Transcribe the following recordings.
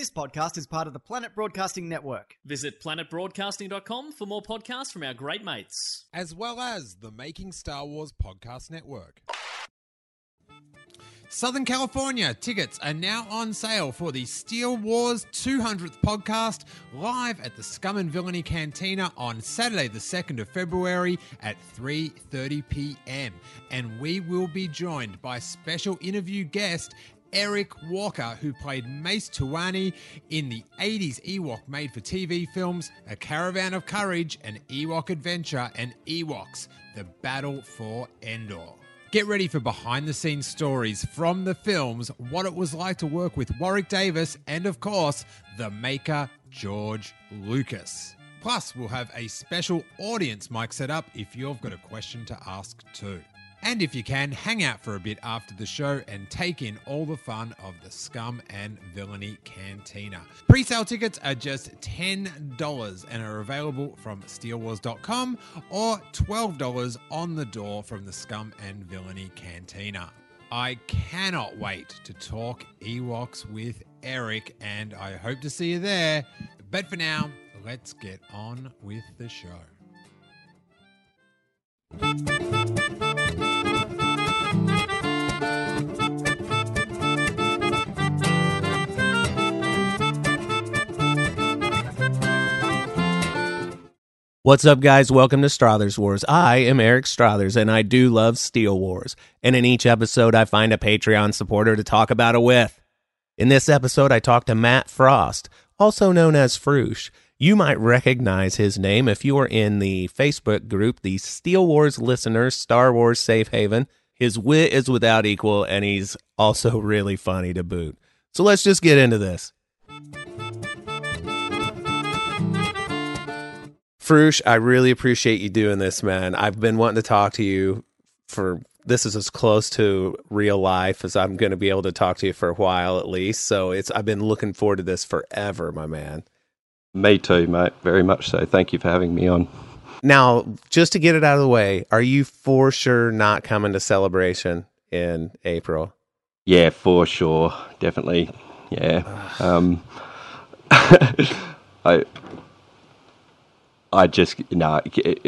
This podcast is part of the Planet Broadcasting Network. Visit planetbroadcasting.com for more podcasts from our great mates. as well as the Making Star Wars Podcast Network. Southern California tickets are now on sale for the Steele Wars 200th podcast live at the Scum and Villainy Cantina on Saturday the 2nd of February at 3:30 p.m. and we will be joined by special interview guest Eric Walker, who played Mace Towani in the 80s Ewok made for TV films A Caravan of Courage, An Ewok Adventure, and Ewoks The Battle for Endor. Get ready for behind the scenes stories from the films, what it was like to work with Warwick Davis, and of course, the maker George Lucas. Plus, we'll have a special audience mic set up if you've got a question to ask too. And if you can, hang out for a bit after the show and take in all the fun of the Scum and Villainy Cantina. Pre sale tickets are just $10 and are available from steelewars.com or $12 on the door from the Scum and Villainy Cantina. I cannot wait to talk Ewoks with Eric, and I hope to see you there. But for now, let's get on with the show. What's up, guys? Welcome to Struthers Wars. I am Eric Struthers, and I do love Steele Wars. And in each episode, I find a Patreon supporter to talk about it with. In this episode, I talk to Matt Frost, also known as Froosh. You might recognize his name if you are in the Facebook group, the Steele Wars Listeners Star Wars Safe Haven. His wit is without equal, and he's also really funny to boot. So let's just get into this. Frush, I really appreciate you doing this, man. I've been wanting to talk to you for this is as close to real life as I'm going to be able to talk to you for a while at least. So it's I've been looking forward to this forever, my man. Me too, mate. Very much so. Thank you for having me on. Now, just to get it out of the way, are you for sure not coming to celebration in April? Yeah, for sure. Definitely. Yeah. Um, I I just you know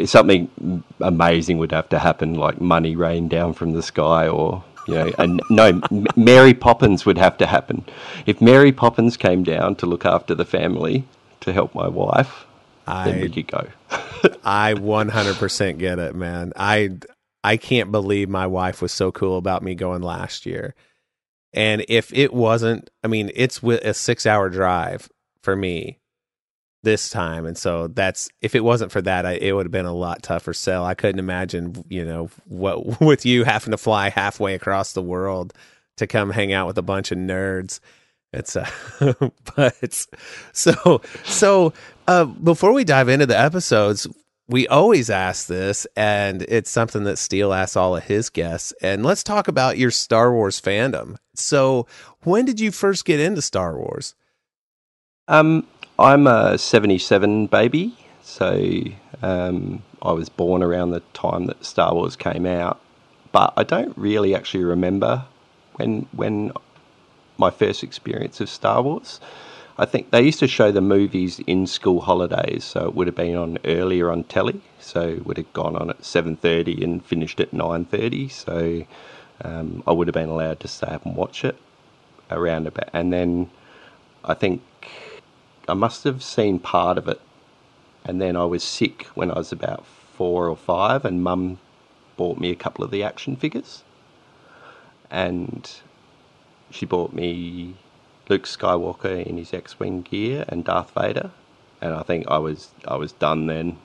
something amazing would have to happen, like money rain down from the sky, or you know, and no, Mary Poppins would have to happen. If Mary Poppins came down to look after the family to help my wife, then I we could go. I 100% get it, man. I I can't believe my wife was so cool about me going last year. And if it wasn't, I mean, it's a 6-hour drive for me this time. And so that's if it wasn't for that I, it would have been a lot tougher sell. I couldn't imagine you know what with you having to fly halfway across the world to come hang out with a bunch of nerds. It's uh but so so uh before we dive into the episodes we always ask this and it's something that steele asks all of his guests and let's talk about your star wars fandom. So when did you first get into star wars? Um, I'm a 77 baby, so um, I was born around the time that Star Wars came out, but I don't really actually remember when when my first experience of Star Wars. I think they used to show the movies in school holidays, so it would have been on earlier on telly. So would have gone on at 7:30 and finished at 9:30. So um, I would have been allowed to stay up and watch it around about, and then I think I must have seen part of it, and then I was sick when I was about four or five, and Mum bought me a couple of the action figures, and she bought me Luke Skywalker in his X-wing gear and Darth Vader, and I think I was I was done then.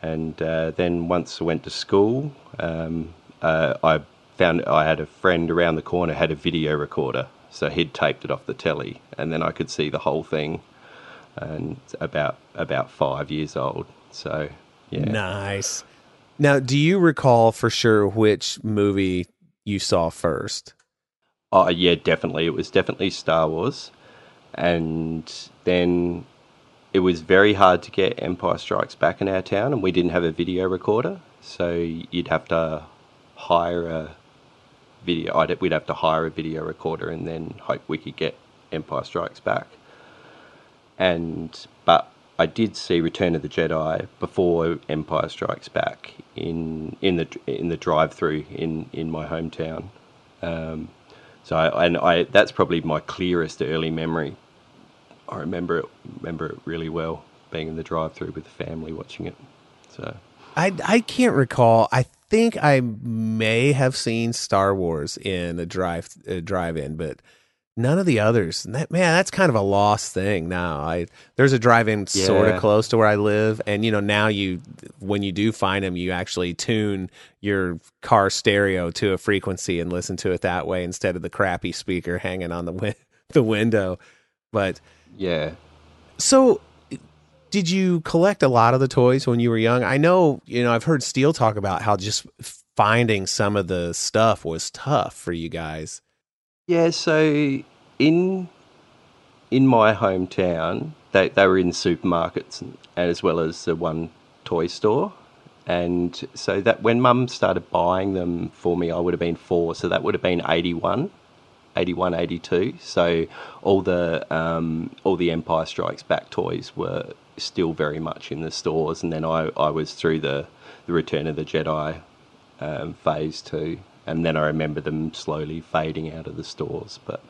And uh, then once I went to school, um, uh, I found I had a friend around the corner had a video recorder, so he'd taped it off the telly, and then I could see the whole thing. And about about five years old, so yeah. Nice. Now, do you recall for sure which movie you saw first? Oh yeah, definitely. It was definitely Star Wars, and then it was very hard to get Empire Strikes Back in our town, and we didn't have a video recorder, so you'd have to hire a video. I'd, we'd have to hire a video recorder, and then hope we could get Empire Strikes Back. And but I did see Return of the Jedi before Empire Strikes Back in in the in the drive-through in in my hometown. Um, so I, and I that's probably my clearest early memory. I remember it remember it really well being in the drive-through with the family watching it. So I I can't recall. I think I may have seen Star Wars in a drive a drive-in, but none of the others. That, man, that's kind of a lost thing now. I there's a drive-in yeah. sort of close to where I live, and you know now you when you do find them, you actually tune your car stereo to a frequency and listen to it that way instead of the crappy speaker hanging on the wi- the window. But yeah, so did you collect a lot of the toys when you were young? I know, you know, I've heard Steele talk about how just finding some of the stuff was tough for you guys. Yeah, so in in my hometown, they they were in supermarkets and, as well as the one toy store. And so that when mum started buying them for me, I would have been four. So that would have been 81, 81, 82. So all the um, all the Empire Strikes Back toys were still very much in the stores. And then I, I was through the, the Return of the Jedi um, phase too and then I remember them slowly fading out of the stores. But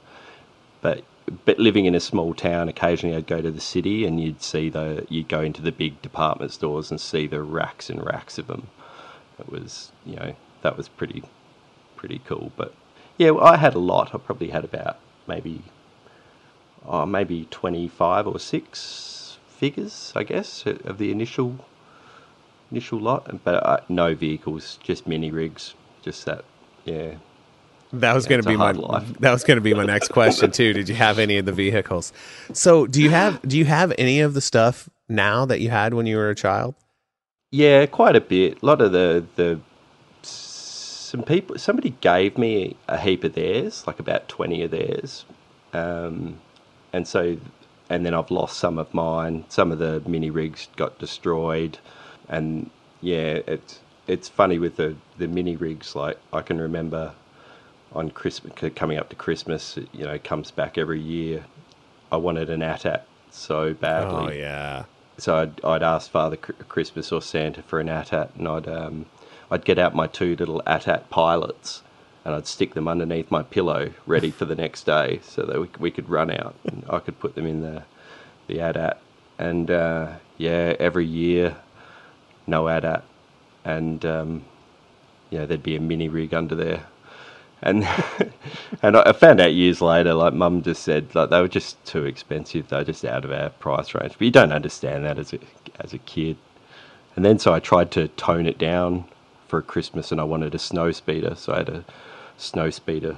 but but living in a small town, occasionally I'd go to the city and you'd see the you'd go into the big department stores and see the racks and racks of them. It was you know that was pretty pretty cool. But yeah, I had a lot. I probably had about maybe oh, maybe twenty five or six figures, I guess, of the initial initial lot. But uh, no vehicles, just mini rigs, just that yeah. That was yeah, going to be my life. that was going to be my next question too. Did you have any of the vehicles? So, do you have do you have any of the stuff now that you had when you were a child? Yeah, quite a bit. A lot of the the some people somebody gave me a heap of theirs, like about 20 of theirs. Um, and so and then I've lost some of mine. Some of the mini rigs got destroyed and yeah, it's it's funny with the, the mini rigs. Like I can remember on Christmas, coming up to Christmas, you know, comes back every year. I wanted an AT-AT so badly. Oh yeah. So I'd, I'd ask Father Christmas or Santa for an AT-AT, and I'd um, I'd get out my two little AT-AT pilots, and I'd stick them underneath my pillow, ready for the next day, so that we, we could run out. And I could put them in the the AT-AT, and uh, yeah, every year, no AT-AT and um, know there'd be a mini rig under there, and and I found out years later, like Mum just said, like they were just too expensive. They're just out of our price range. But you don't understand that as a as a kid. And then so I tried to tone it down for Christmas, and I wanted a snow speeder, so I had a snow speeder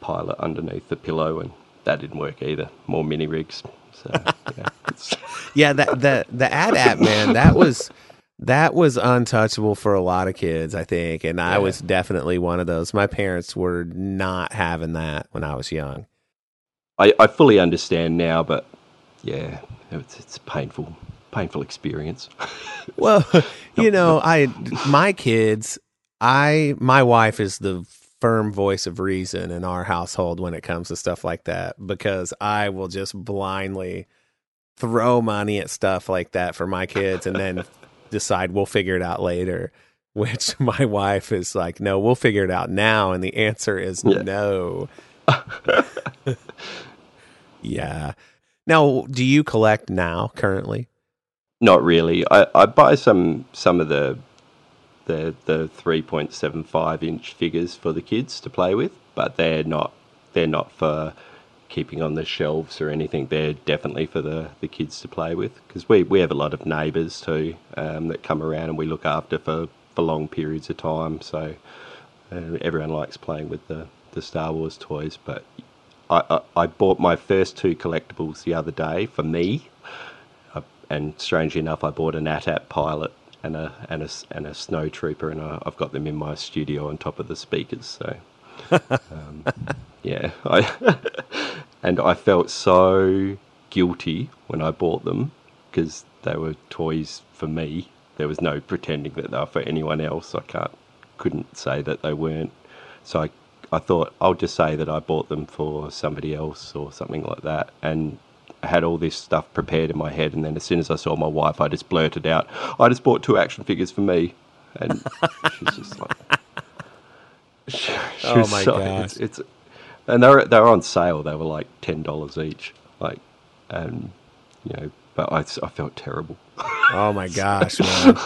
pilot underneath the pillow, and that didn't work either. More mini rigs. So yeah, yeah that the the AT-AT man, that was that was untouchable for a lot of kids, I think, and I was definitely one of those. My parents were not having that when I was young. I, I fully understand now, but yeah, it's, it's painful, painful experience. well, you know, I my kids, I my wife is the firm voice of reason in our household when it comes to stuff like that because I will just blindly throw money at stuff like that for my kids and then decide we'll figure it out later. Which my wife is like, no, we'll figure it out now. And the answer is yeah. no. yeah. Now, do you collect now currently? Not really. I, I buy some some of the the the three point seven five inch figures for the kids to play with, but they're not they're not for keeping on the shelves or anything. They're definitely for the, the kids to play with because we, we have a lot of neighbours too um, that come around and we look after for, for long periods of time. So Uh, everyone likes playing with the, the Star Wars toys, but I, I, I bought my first two collectibles the other day for me. And strangely enough, I bought an AT-AT pilot and a and a and a snow trooper, and I, I've got them in my studio on top of the speakers. So, um, yeah, I and I felt so guilty when I bought them because they were toys for me. There was no pretending that they were for anyone else. I can't couldn't say that they weren't. So I I thought I'll just say that I bought them for somebody else or something like that, and I had all this stuff prepared in my head, and then as soon as I saw my wife, I just blurted out, "I just bought two action figures for me," and she's just like, she, she Oh was my so- gosh. It's, it's and they were they were on sale. They were like ten dollars each, like, and you know, but I, I felt terrible. Oh my gosh, man.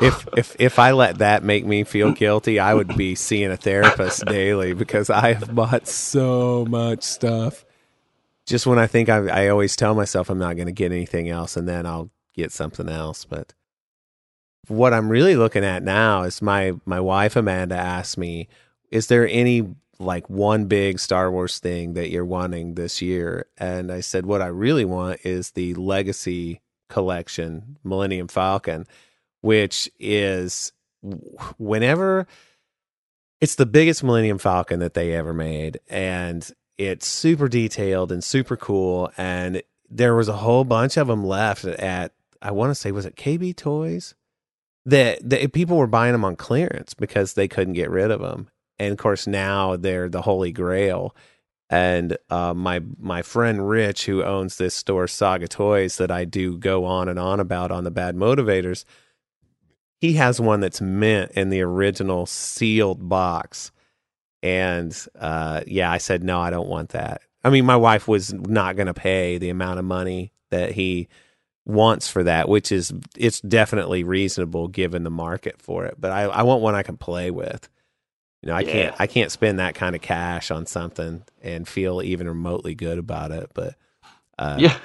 if if if I let that make me feel guilty, I would be seeing a therapist daily because I have bought so much stuff. Just when I think I I always tell myself I'm not going to get anything else and then I'll get something else, but what I'm really looking at now is my my wife Amanda asked me, "Is there any like one big Star Wars thing that you're wanting this year?" And I said, "What I really want is the Legacy collection, Millennium Falcon, which is whenever it's the biggest Millennium Falcon that they ever made and it's super detailed and super cool and there was a whole bunch of them left at I want to say was it KB Toys? That, that people were buying them on clearance because they couldn't get rid of them and of course now they're the holy grail and uh, my my friend Rich, who owns this store Saga Toys that I do go on and on about on the Bad Motivators, he has one that's mint in the original sealed box, and uh, yeah, I said no, I don't want that. I mean, my wife was not going to pay the amount of money that he wants for that, which is it's definitely reasonable given the market for it. But I, I want one I can play with. You know, I can't I can't spend that kind of cash on something and feel even remotely good about it. But uh, yeah,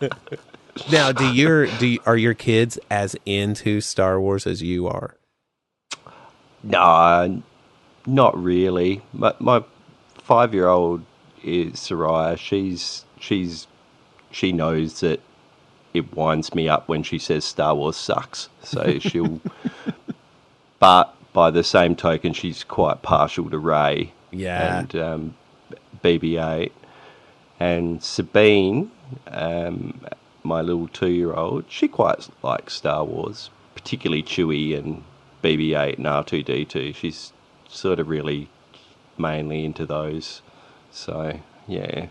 now, do your do you, are your kids as into Star Wars as you are? no, not really. My, my five year old is Soraya. She's she's she knows that it winds me up when she says Star Wars sucks. So she'll. but by the same token, she's quite partial to Rey. Yeah. and um, BB-8, and Sabine, um, my little two-year-old, she quite likes Star Wars, particularly Chewie and BB-8 and R2D2. She's sort of really mainly into those. So yeah,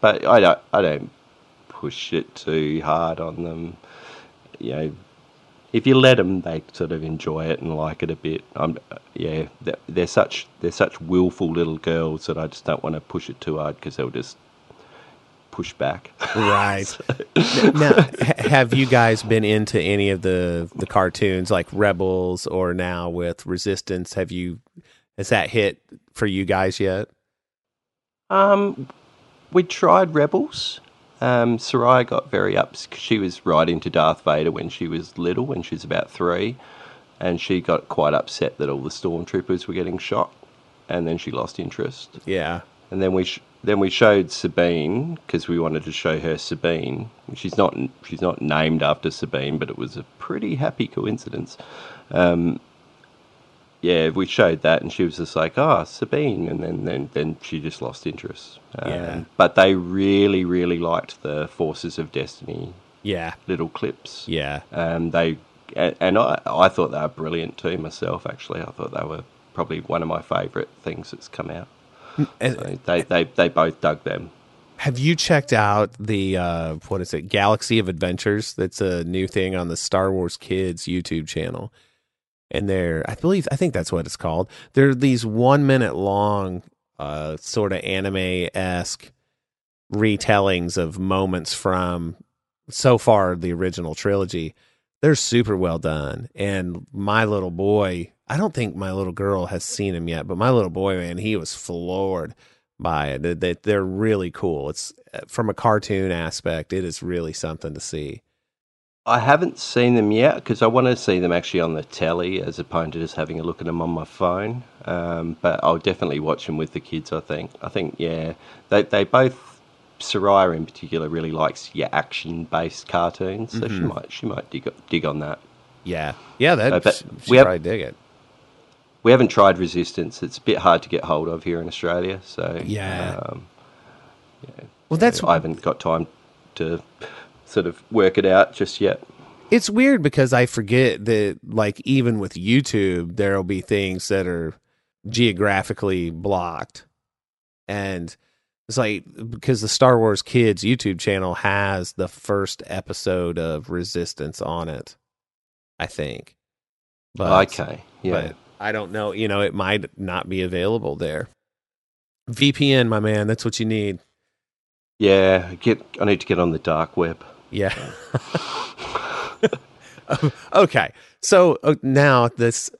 but I don't I don't push it too hard on them. You know, if you let them, they sort of enjoy it and like it a bit. I'm, yeah, they're, they're such they're such willful little girls that I just don't want to push it too hard because they'll just push back. Right. now, have you guys been into any of the the cartoons like Rebels or now with Resistance? Have you has that hit for you guys yet? Um, we tried Rebels. Um, Soraya got very ups 'cause she was right into Darth Vader when she was little, when she was about three, and she got quite upset that all the stormtroopers were getting shot, and then she lost interest. Yeah. And then we sh- then we showed Sabine because we wanted to show her Sabine. She's not she's not named after Sabine, but it was a pretty happy coincidence. Um, yeah, we showed that, and she was just like, "Ah, Sabine," and then then then she just lost interest. Um, Yeah. But they really really liked the Forces of Destiny Yeah. little clips. Yeah. Um, they and, and I I thought they were brilliant too myself. Actually, I thought they were probably one of my favourite things that's come out. So they, they they both dug them. Have you checked out the uh what is it? Galaxy of Adventures? That's a new thing on the Star Wars Kids YouTube channel. And they're I believe I think that's what it's called. They're these 1 minute long uh sort of anime esque retellings of moments from so far the original trilogy. They're super well done. And my little boy, I don't think my little girl has seen him yet, but my little boy, man, he was floored by it. They, they're really cool. It's uh, from a cartoon aspect, it is really something to see. I haven't seen them yet because I want to see them actually on the telly as opposed to just having a look at them on my phone. Um, but I'll definitely watch them with the kids. I think. I think yeah, they they both. Soraya in particular really likes your action based cartoons, so she might she might dig dig on that. Yeah, yeah, that she we have- probably dig it. We haven't tried Resistance; it's a bit hard to get hold of here in Australia. So Yeah. um, Well, that's I haven't got time to sort of work it out just yet. it's weird because I forget that like even with YouTube there'll be things that are geographically blocked. And it's like because the Star Wars Kids YouTube channel has the first episode of Resistance on it. I think. But okay, yeah. but I don't know, you know, it might not be available there. VPN, my man, that's what you need. Yeah, get. I need to get on the dark web. Yeah. okay. So uh, now this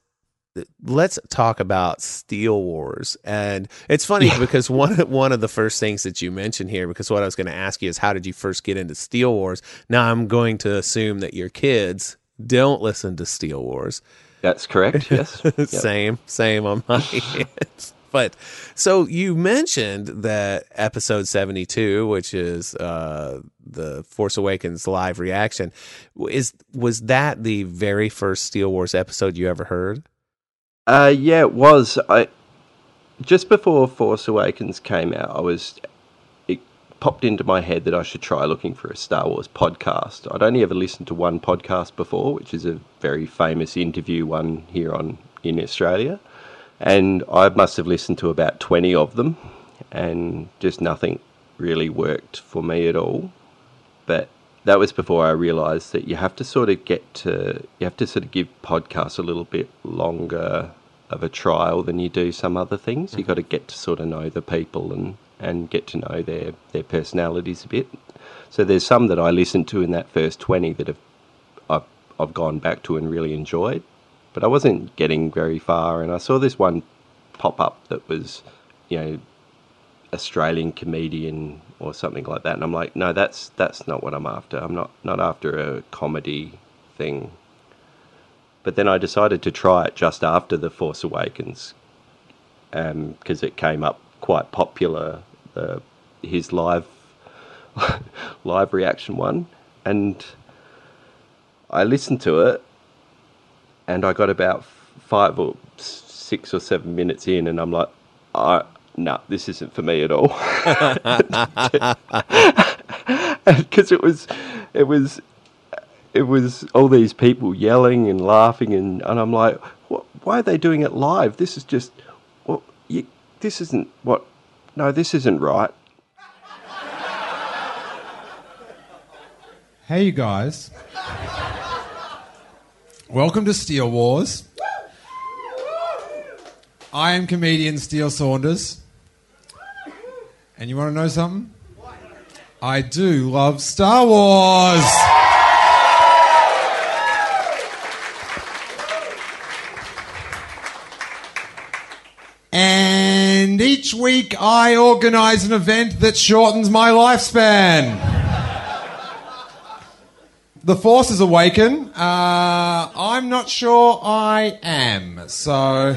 let's talk about Steele Wars. And it's funny because one one of the first things that you mentioned here because what I was going to ask you is how did you first get into Steele Wars? Now I'm going to assume that your kids don't listen to Steele Wars. That's correct. Yes. Yep. Same, same on my end. But so you mentioned that episode 72, which is uh, the Force Awakens live reaction, is was that the very first Steele Wars episode you ever heard? Uh, yeah, it was. I just before Force Awakens came out, I was. It popped into my head that I should try looking for a Star Wars podcast. I'd only ever listened to one podcast before, which is a very famous interview one here on in Australia, and I must have listened to about twenty of them, and just nothing really worked for me at all. But that was before I realised that you have to sort of get to you have to sort of give podcasts a little bit longer of a trial than you do some other things. You've mm-hmm. got to get to sort of know the people and and get to know their their personalities a bit. So there's some that I listened to in that first twenty that have I've I've gone back to and really enjoyed, but I wasn't getting very far. And I saw this one pop up that was, you know, Australian comedian or something like that, and I'm like, no, that's that's not what I'm after. I'm not not after a comedy thing. But then I decided to try it just after the Force Awakens, um, because it came up quite popular. His live live reaction one, and I listened to it, and I got about five or six or seven minutes in, and I'm like, I no, this isn't for me at all. Because it was, it was, it was all these people yelling and laughing, and, and I'm like, why are they doing it live? This is just, well, you, this isn't what, no, this isn't right. Hey, you guys. Welcome to Steele Wars. I am comedian Steele Saunders. And you want to know something? I do love Star Wars. And each week I organize an event that shortens my lifespan. The Force is awaken. Uh, I'm not sure I am. So,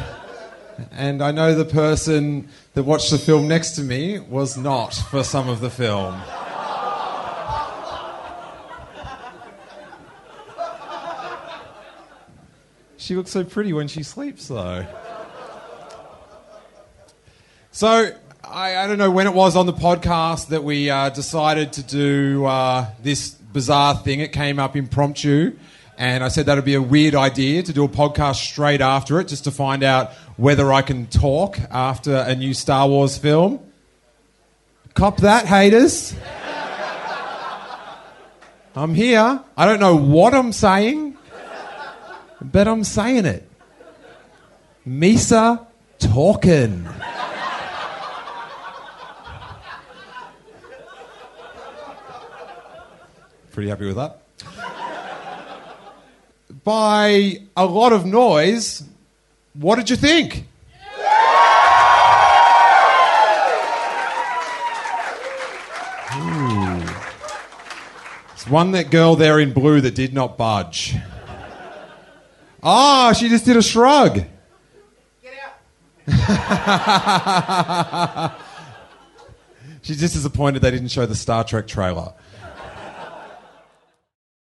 and I know the person that watched the film next to me was not for some of the film. She looks so pretty when she sleeps, though. So, I, I don't know when it was on the podcast that we uh, decided to do uh, this bizarre thing. It came up impromptu, and I said that would be a weird idea to do a podcast straight after it, just to find out whether I can talk after a new Star Wars film. Cop that, haters. I'm here. I don't know what I'm saying, but I'm saying it. Misa talking. Pretty happy with that. By a lot of noise, what did you think? Ooh. It's one that girl there in blue that did not budge. Oh, she just did a shrug. Get out. She's just disappointed they didn't show the Star Trek trailer.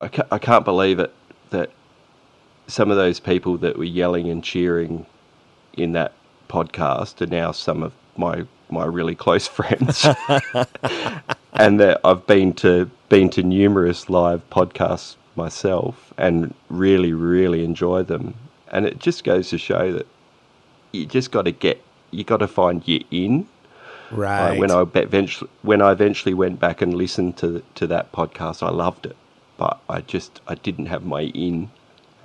I can't, I can't believe it that some of those people that were yelling and cheering in that podcast are now some of my my really close friends, and that I've been to been to numerous live podcasts myself and really really enjoy them. And it just goes to show that you just got to get you got to find your in. Right. Uh, when I eventually when I eventually went back and listened to to that podcast, I loved it, but I just I didn't have my in,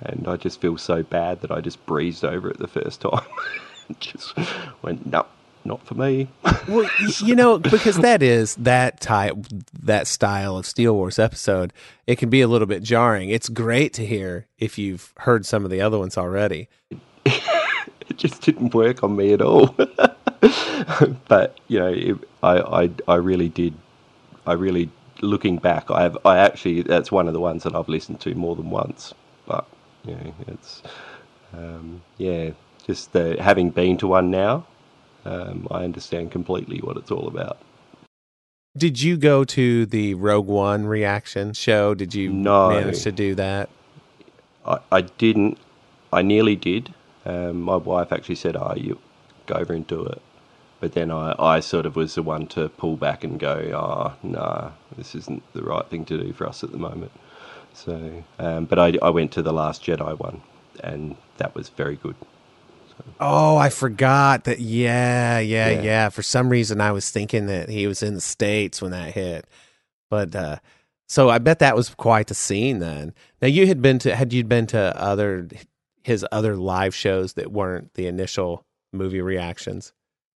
and I just feel so bad that I just breezed over it the first time. just went no, not for me. well, you know, because that is that type, that style of Steele Wars episode. It can be a little bit jarring. It's great to hear if you've heard some of the other ones already. it just didn't work on me at all. but you know, it, I, I, I really did. I really, looking back, I have. I actually, that's one of the ones that I've listened to more than once. But you know, it's, um, yeah, just the, having been to one now, um, I understand completely what it's all about. Did you go to the Rogue One reaction show? Did you no, manage to do that? I, I didn't. I nearly did. Um, my wife actually said, "Oh, you go over and do it." But then I, I sort of was the one to pull back and go, "Oh, no, nah, this isn't the right thing to do for us at the moment." So, um, but I, I went to the Last Jedi one, and that was very good. Oh, I forgot that. Yeah, yeah, yeah, yeah, For some reason, I was thinking that he was in the states when that hit, but uh, so I bet that was quite the scene. Then now you had been to had you been to other his other live shows that weren't the initial movie reactions?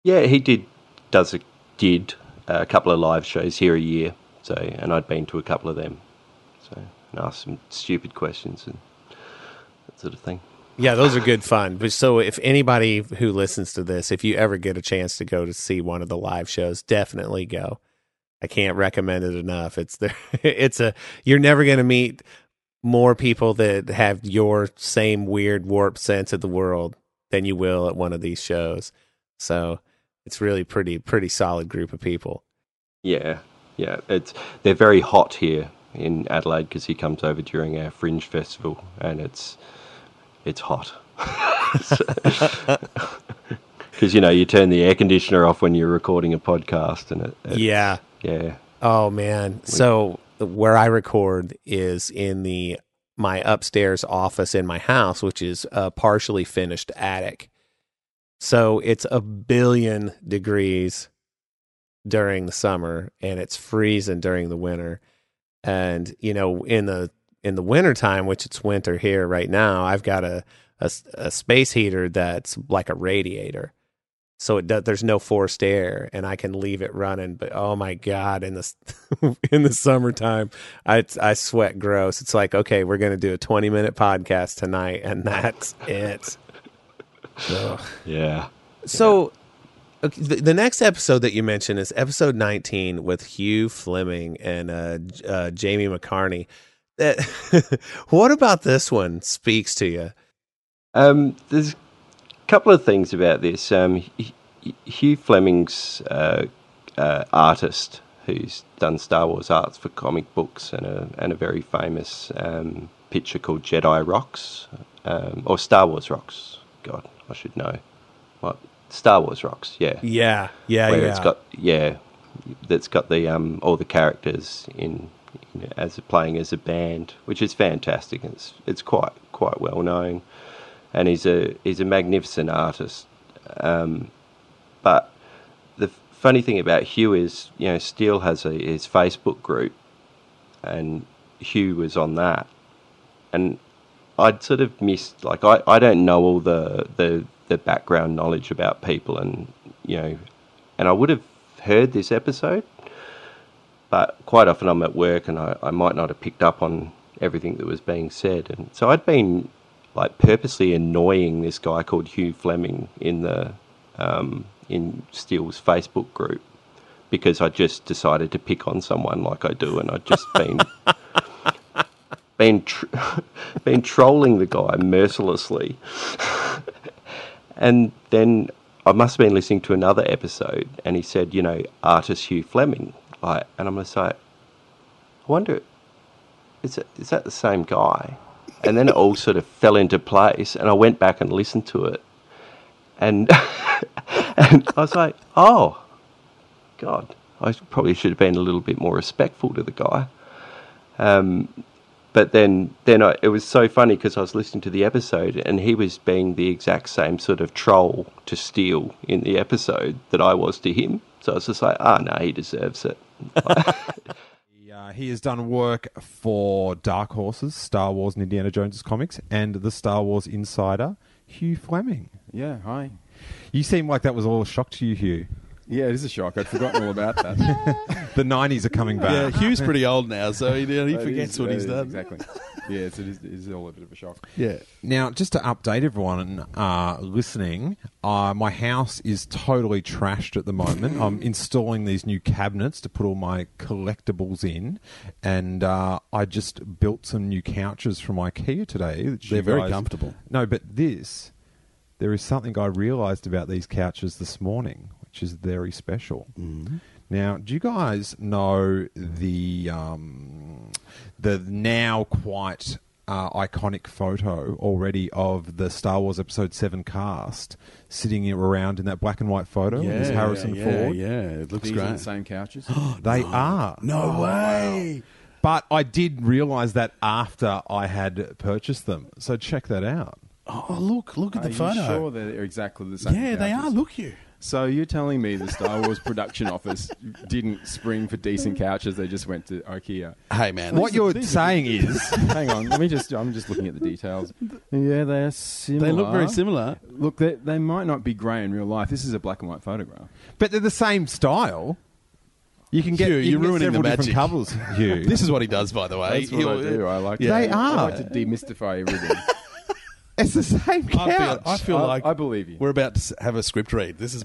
Yeah, he did does a, did a couple of live shows here a year. So, and I'd been to a couple of them. So, and asked some stupid questions and that sort of thing. Yeah, those are good fun. But so if anybody who listens to this, if you ever get a chance to go to see one of the live shows, definitely go. I can't recommend it enough. It's there. It's a. You're never going to meet more people that have your same weird warped sense of the world than you will at one of these shows. So it's really pretty pretty solid group of people. Yeah, yeah. It's they're very hot here in Adelaide because he comes over during our Fringe Festival, and it's it's hot. Because you know you turn the air conditioner off when you're recording a podcast, and it, it yeah, yeah. Oh man, so where I record is in the my upstairs office in my house, which is a partially finished attic. So it's a billion degrees during the summer and it's freezing during the winter. And you know, in the in the wintertime, which it's winter here right now, I've got a, a, a space heater that's like a radiator. So it does, there's no forced air and I can leave it running. But oh my God, in the, in the summertime, I, I sweat gross. It's like, okay, we're going to do a 20 minute podcast tonight and that's it. Ugh. Yeah. So okay, the, the, next episode that you mentioned is episode 19 with Hugh Fleming and uh, uh, Jamie McCarney. That what about this one speaks to you? Um, there's a couple of things about this. Um, Hugh Fleming's uh, uh, artist who's done Star Wars arts for comic books and a and a very famous um, picture called Jedi Rocks um, or Star Wars Rocks. God, I should know. What Star Wars Rocks? Yeah, yeah, yeah, Where yeah. It's got yeah, that's got the um all the characters in you know, as playing as a band, which is fantastic. It's it's quite quite well known, and he's a he's a magnificent artist. Um, but the funny thing about Hugh is, you know, Steele has a his Facebook group, and Hugh was on that, and I'd sort of missed like I, I don't know all the, the the background knowledge about people, and you know, and I would have heard this episode but quite often I'm at work and I, I might not have picked up on everything that was being said. And so I'd been like purposely annoying this guy called Hugh Fleming in the um, in Steele's Facebook group because I just decided to pick on someone like I do, and I'd just been been tr- been trolling the guy mercilessly, and then I must have been listening to another episode, and he said, you know, artist Hugh Fleming, like, and I'm just like, I wonder, is it, is that the same guy? And then it all sort of fell into place, and I went back and listened to it, and and I was like, oh, God, I probably should have been a little bit more respectful to the guy. Um, but then, then I, it was so funny because I was listening to the episode, and he was being the exact same sort of troll to Steele in the episode that I was to him. So I was just like, ah, no, he deserves it. Uh, he has done work for Dark Horses, Star Wars and Indiana Jones comics, and the Star Wars Insider, Hugh Fleming. Yeah, hi. You seem like that was all a shock to you, Hugh. Yeah, it is a shock. I'd forgotten all about that. The 90s are coming back. Yeah. Hugh's pretty old now, so he, he forgets is- what he's is done. Exactly. Yeah, it's, it, is, it is all a bit of a shock. Yeah. Now, just to update everyone uh, listening, uh, my house is totally trashed at the moment. I'm installing these new cabinets to put all my collectibles in, and uh, I just built some new couches from IKEA today. They're you very guys- comfortable. No, but this, there is something I realised about these couches this morning, which is very special. Mm-hmm. Now, do you guys know the um, the now quite uh, iconic photo already of the Star Wars Episode Seven cast sitting around in that black and white photo? Yeah, with Harrison yeah, Ford. Yeah, yeah, it looks These are great. the same couches. They are. no way. But I did realise that after I had purchased them. So check that out. Oh, look, look at Are the you photo. sure they're exactly the same? yeah, they are. Look you. So you're telling me the Star Wars production office didn't spring for decent couches? They just went to IKEA. Hey, man. what are- you're these are- saying is Hang on, let me just. I'm just looking at the details. Yeah, they're similar. They look very similar. Look, they, they might not be grey in real life. This is a black and white photograph. But they're the same style. You can get, Hugh, you you're can get ruining the several different magic. covers. Hugh. This is what he does, by the way. That's what I do. I like. Yeah. to, They I are. like ah. to demystify everything. it's the same couch. I feel, I feel I- like I believe you. We're about to s- have a script read. This is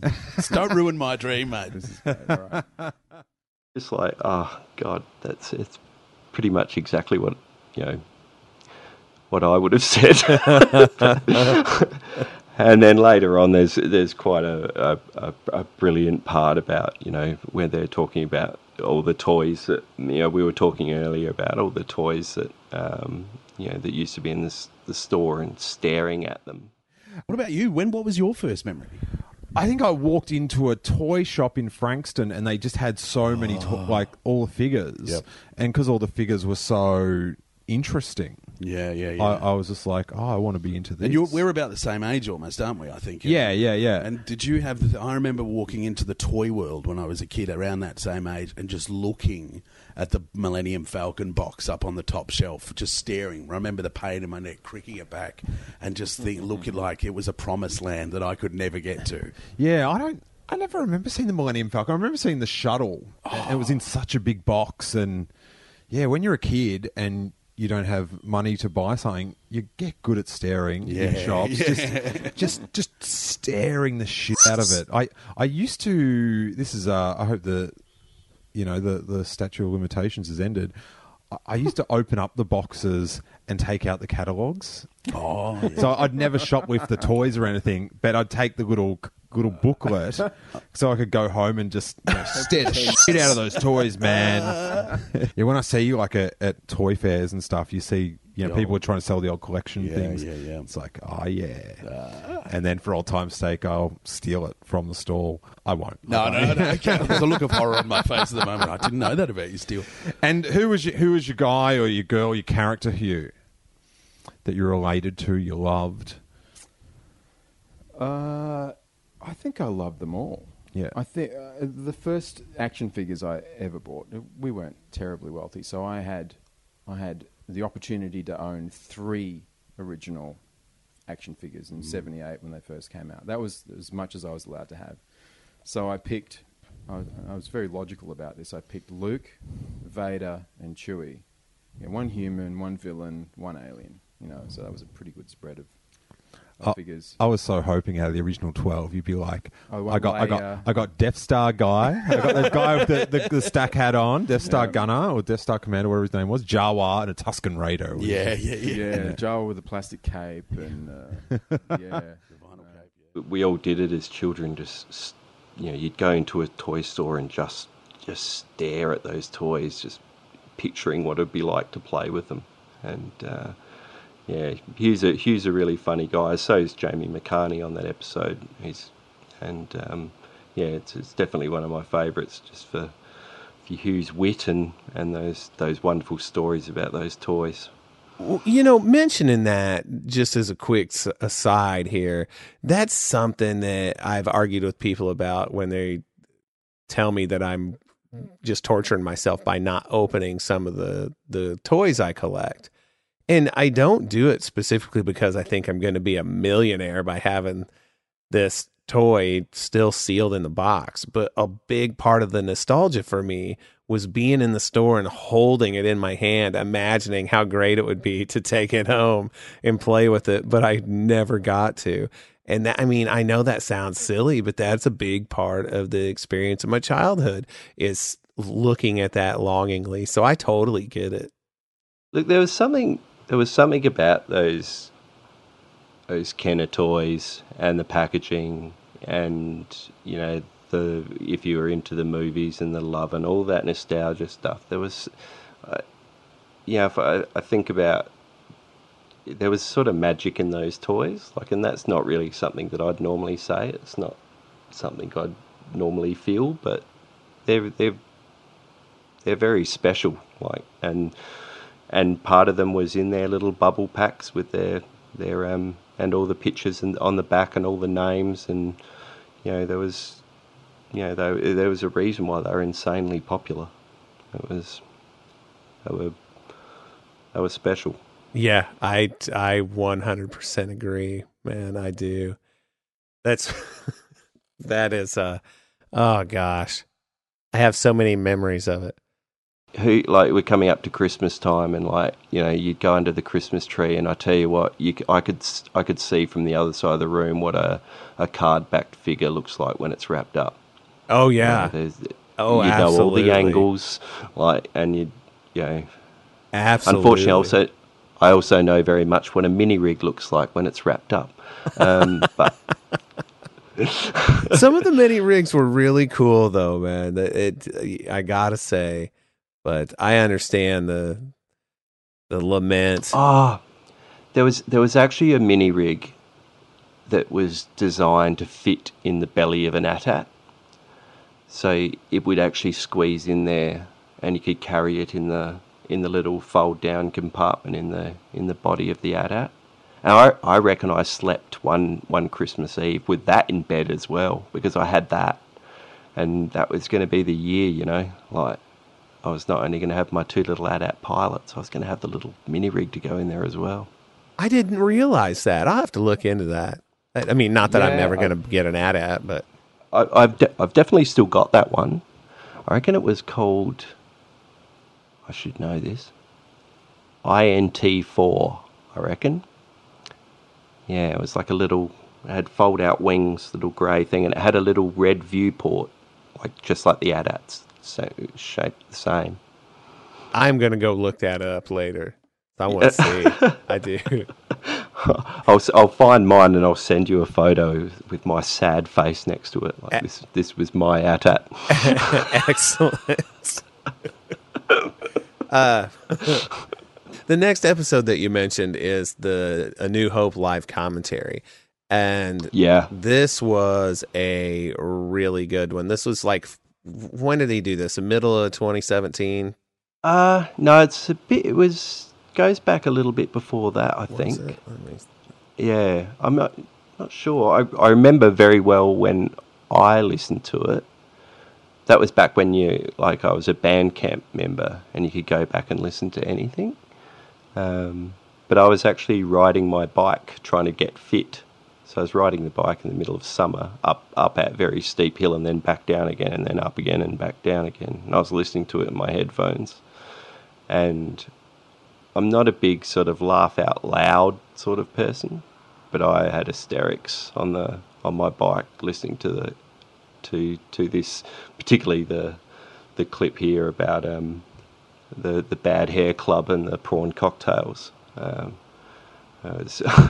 don't ruin my dream, mate. This is great. All right. Just like, oh God, that's it's pretty much exactly what you know what I would have said. and then later on, there's there's quite a, a, a, a brilliant part about you know where they're talking about all the toys that you know we were talking earlier about all the toys that um, you know that used to be in this the store and staring at them. What about you? When? What was your first memory? I think I walked into a toy shop in Frankston and they just had so many, to- ah. like all the figures. Yep. And because all the figures were so interesting, Yeah, yeah, yeah. I, I was just like, oh, I want to be into this. and you're, we're about the same age, almost, aren't we? I think. yeah, yeah, yeah. And did you have the? I remember walking into the toy world when I was a kid, around that same age, and just looking at the Millennium Falcon box up on the top shelf, just staring. I remember the pain in my neck, cricking it back, and just think, looking like it was a promised land that I could never get to. yeah, I don't. I never remember seeing the Millennium Falcon. I remember seeing the shuttle. and It was in such a big box, and yeah, when you're a kid and you don't have money to buy something, you get good at staring in Yeah, shops. Just, just, just staring the shit out of it. I, I used to. This is. Uh, I hope the, you know, the the statute of limitations has ended. I- I used to open up the boxes and take out the catalogs. Oh, So I'd never shoplift the toys or anything, but I'd take the little little booklet so I could go home and just you know, stare the shit out of those toys, man. yeah, when I see you like at, at toy fairs and stuff, you see you know The people old- are trying to sell the old collection Yeah, things. yeah, yeah. It's like, oh yeah. and then for old time's sake, I'll steal it from the stall. I won't. no, no, no. Okay. There's a look of horror on my face at the moment. I didn't know that about you, still. And who was your, who was your guy or your girl, your character, Hugh, that you're related to, you loved? Uh, I think I love them all. Yeah. I think uh, the first action figures I ever bought, uh, we weren't terribly wealthy, so I had, I had the opportunity to own three original action figures in '78 when they first came out. That was as much as I was allowed to have. So I picked. I, I was very logical about this. I picked Luke, Vader, and Chewie. Yeah, one human, one villain, one alien. You know, so that was a pretty good spread of of figures. I was so hoping out of the original twelve, you'd be like, Oh, one I got, I got, uh, I got Death Star guy, I got the guy with the, the, the stack hat on, Death Star Yeah. gunner or Death Star commander, whatever his name was, Jawa and a Tusken Raider. It Yeah, just- yeah, yeah. Yeah, Jawa with a plastic cape and uh, yeah. The vinyl cape. Yeah. We all did it as children. Just you know, you'd go into a toy store and just just stare at those toys, just picturing what it'd be like to play with them. And uh, yeah, Hugh's a Hugh's a really funny guy. So is Jamie McCartney on that episode. He's and um, yeah, it's, it's definitely one of my favourites, just for, for Hugh's wit and, and those those wonderful stories about those toys. You know, mentioning that just as a quick aside here, that's something that I've argued with people about when they tell me that I'm just torturing myself by not opening some of the the toys I collect. And I don't do it specifically because I think I'm going to be a millionaire by having this toy still sealed in the box. But a big part of the nostalgia for me was being in the store and holding it in my hand, imagining how great it would be to take it home and play with it. But I never got to. And that, I mean, I know that sounds silly, but that's a big part of the experience of my childhood is looking at that longingly. So I totally get it. Look, there was something. There was something about those those Kenner toys and the packaging, and you know the if you were into the movies and the love and all that nostalgia stuff. There was, uh, yeah. If I, I think about, there was sort of magic in those toys. Like, and that's not really something that I'd normally say. It's not something I'd normally feel, but they're they're they're very special. Like, and and part of them was in their little bubble packs with their their um and all the pictures and on the back and all the names and you know there was you know there, there was a reason why they were insanely popular. It was they were they were special. Yeah, I I 100% agree, man. I do. That's that is uh oh gosh. I have so many memories of it. Who like we're coming up to Christmas time and like you know you'd go under the Christmas tree and I tell you what you I could I could see from the other side of the room what a a card backed figure looks like when it's wrapped up. Oh You know, yeah. Oh, you know all the angles like and you you know Absolutely. unfortunately also I also know very much what a mini rig looks like when it's wrapped up. Um, but Some of the mini rigs were really cool though, man. It, it I got to say, but I understand the the lament. Ah, there was there was actually a mini rig that was designed to fit in the belly of an AT-AT. So it would actually squeeze in there, and you could carry it in the in the little fold down compartment in the in the body of the AT-AT. And I, I reckon I slept one one Christmas Eve with that in bed as well because I had that, and that was going to be the year, you know, like. I was not only going to have my two little AT-AT pilots, I was going to have the little mini rig to go in there as well. I didn't realize that. I'll have to look into that. I I mean, not that I'm Yeah, never going to get an AT-AT, but I, I've de- I've definitely still got that one. I reckon it was called. I should know this. INT four. I reckon. Yeah, it was like a little. It had fold out wings, little grey thing, and it had a little red viewport, like just like the AT-ATs, so shaped the same. I'm going to go look that up later. I want to see. I do. I'll, I'll find mine and I'll send you a photo with my sad face next to it. Like this, this was my AT-AT. Excellent. uh, the next episode that you mentioned is the A New Hope live commentary. And Yeah. this was a really good one. This was like, when did he do this? The middle of 2017? Uh no, it's a bit. It was goes back a little bit before that. I Was think. Yeah, I'm not not sure. I I remember very well when I listened to it. That was back when you like I was a Bandcamp member and you could go back and listen to anything. Um, but I was actually riding my bike trying to get fit. So I was riding the bike in the middle of summer up up that very steep hill and then back down again and then up again and back down again. And I was listening to it in my headphones. And I'm not a big sort of laugh out loud sort of person. but I had hysterics on the on my bike listening to the to to this, particularly the the clip here about um, the the bad hair club and the prawn cocktails. Um, uh,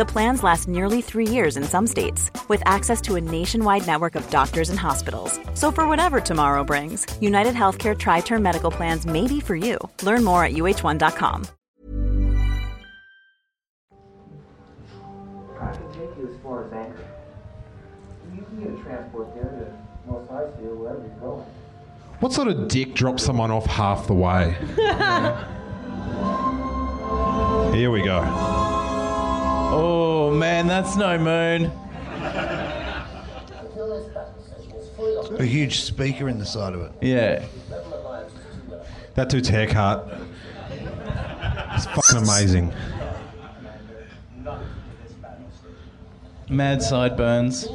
The plans last nearly three years in some states, with access to a nationwide network of doctors and hospitals. So, for whatever tomorrow brings, United Healthcare TriTerm Medical Plans may be for you. Learn more at uhone.com. I can take you as far as Anchorhead. You can get a transport there to Mos Eisley or wherever you're going. What sort of dick drops someone off half the way? Here we go. Oh man, that's no moon. A huge speaker in the side of it. Yeah. That dude's haircut. It's fucking amazing. Mad sideburns.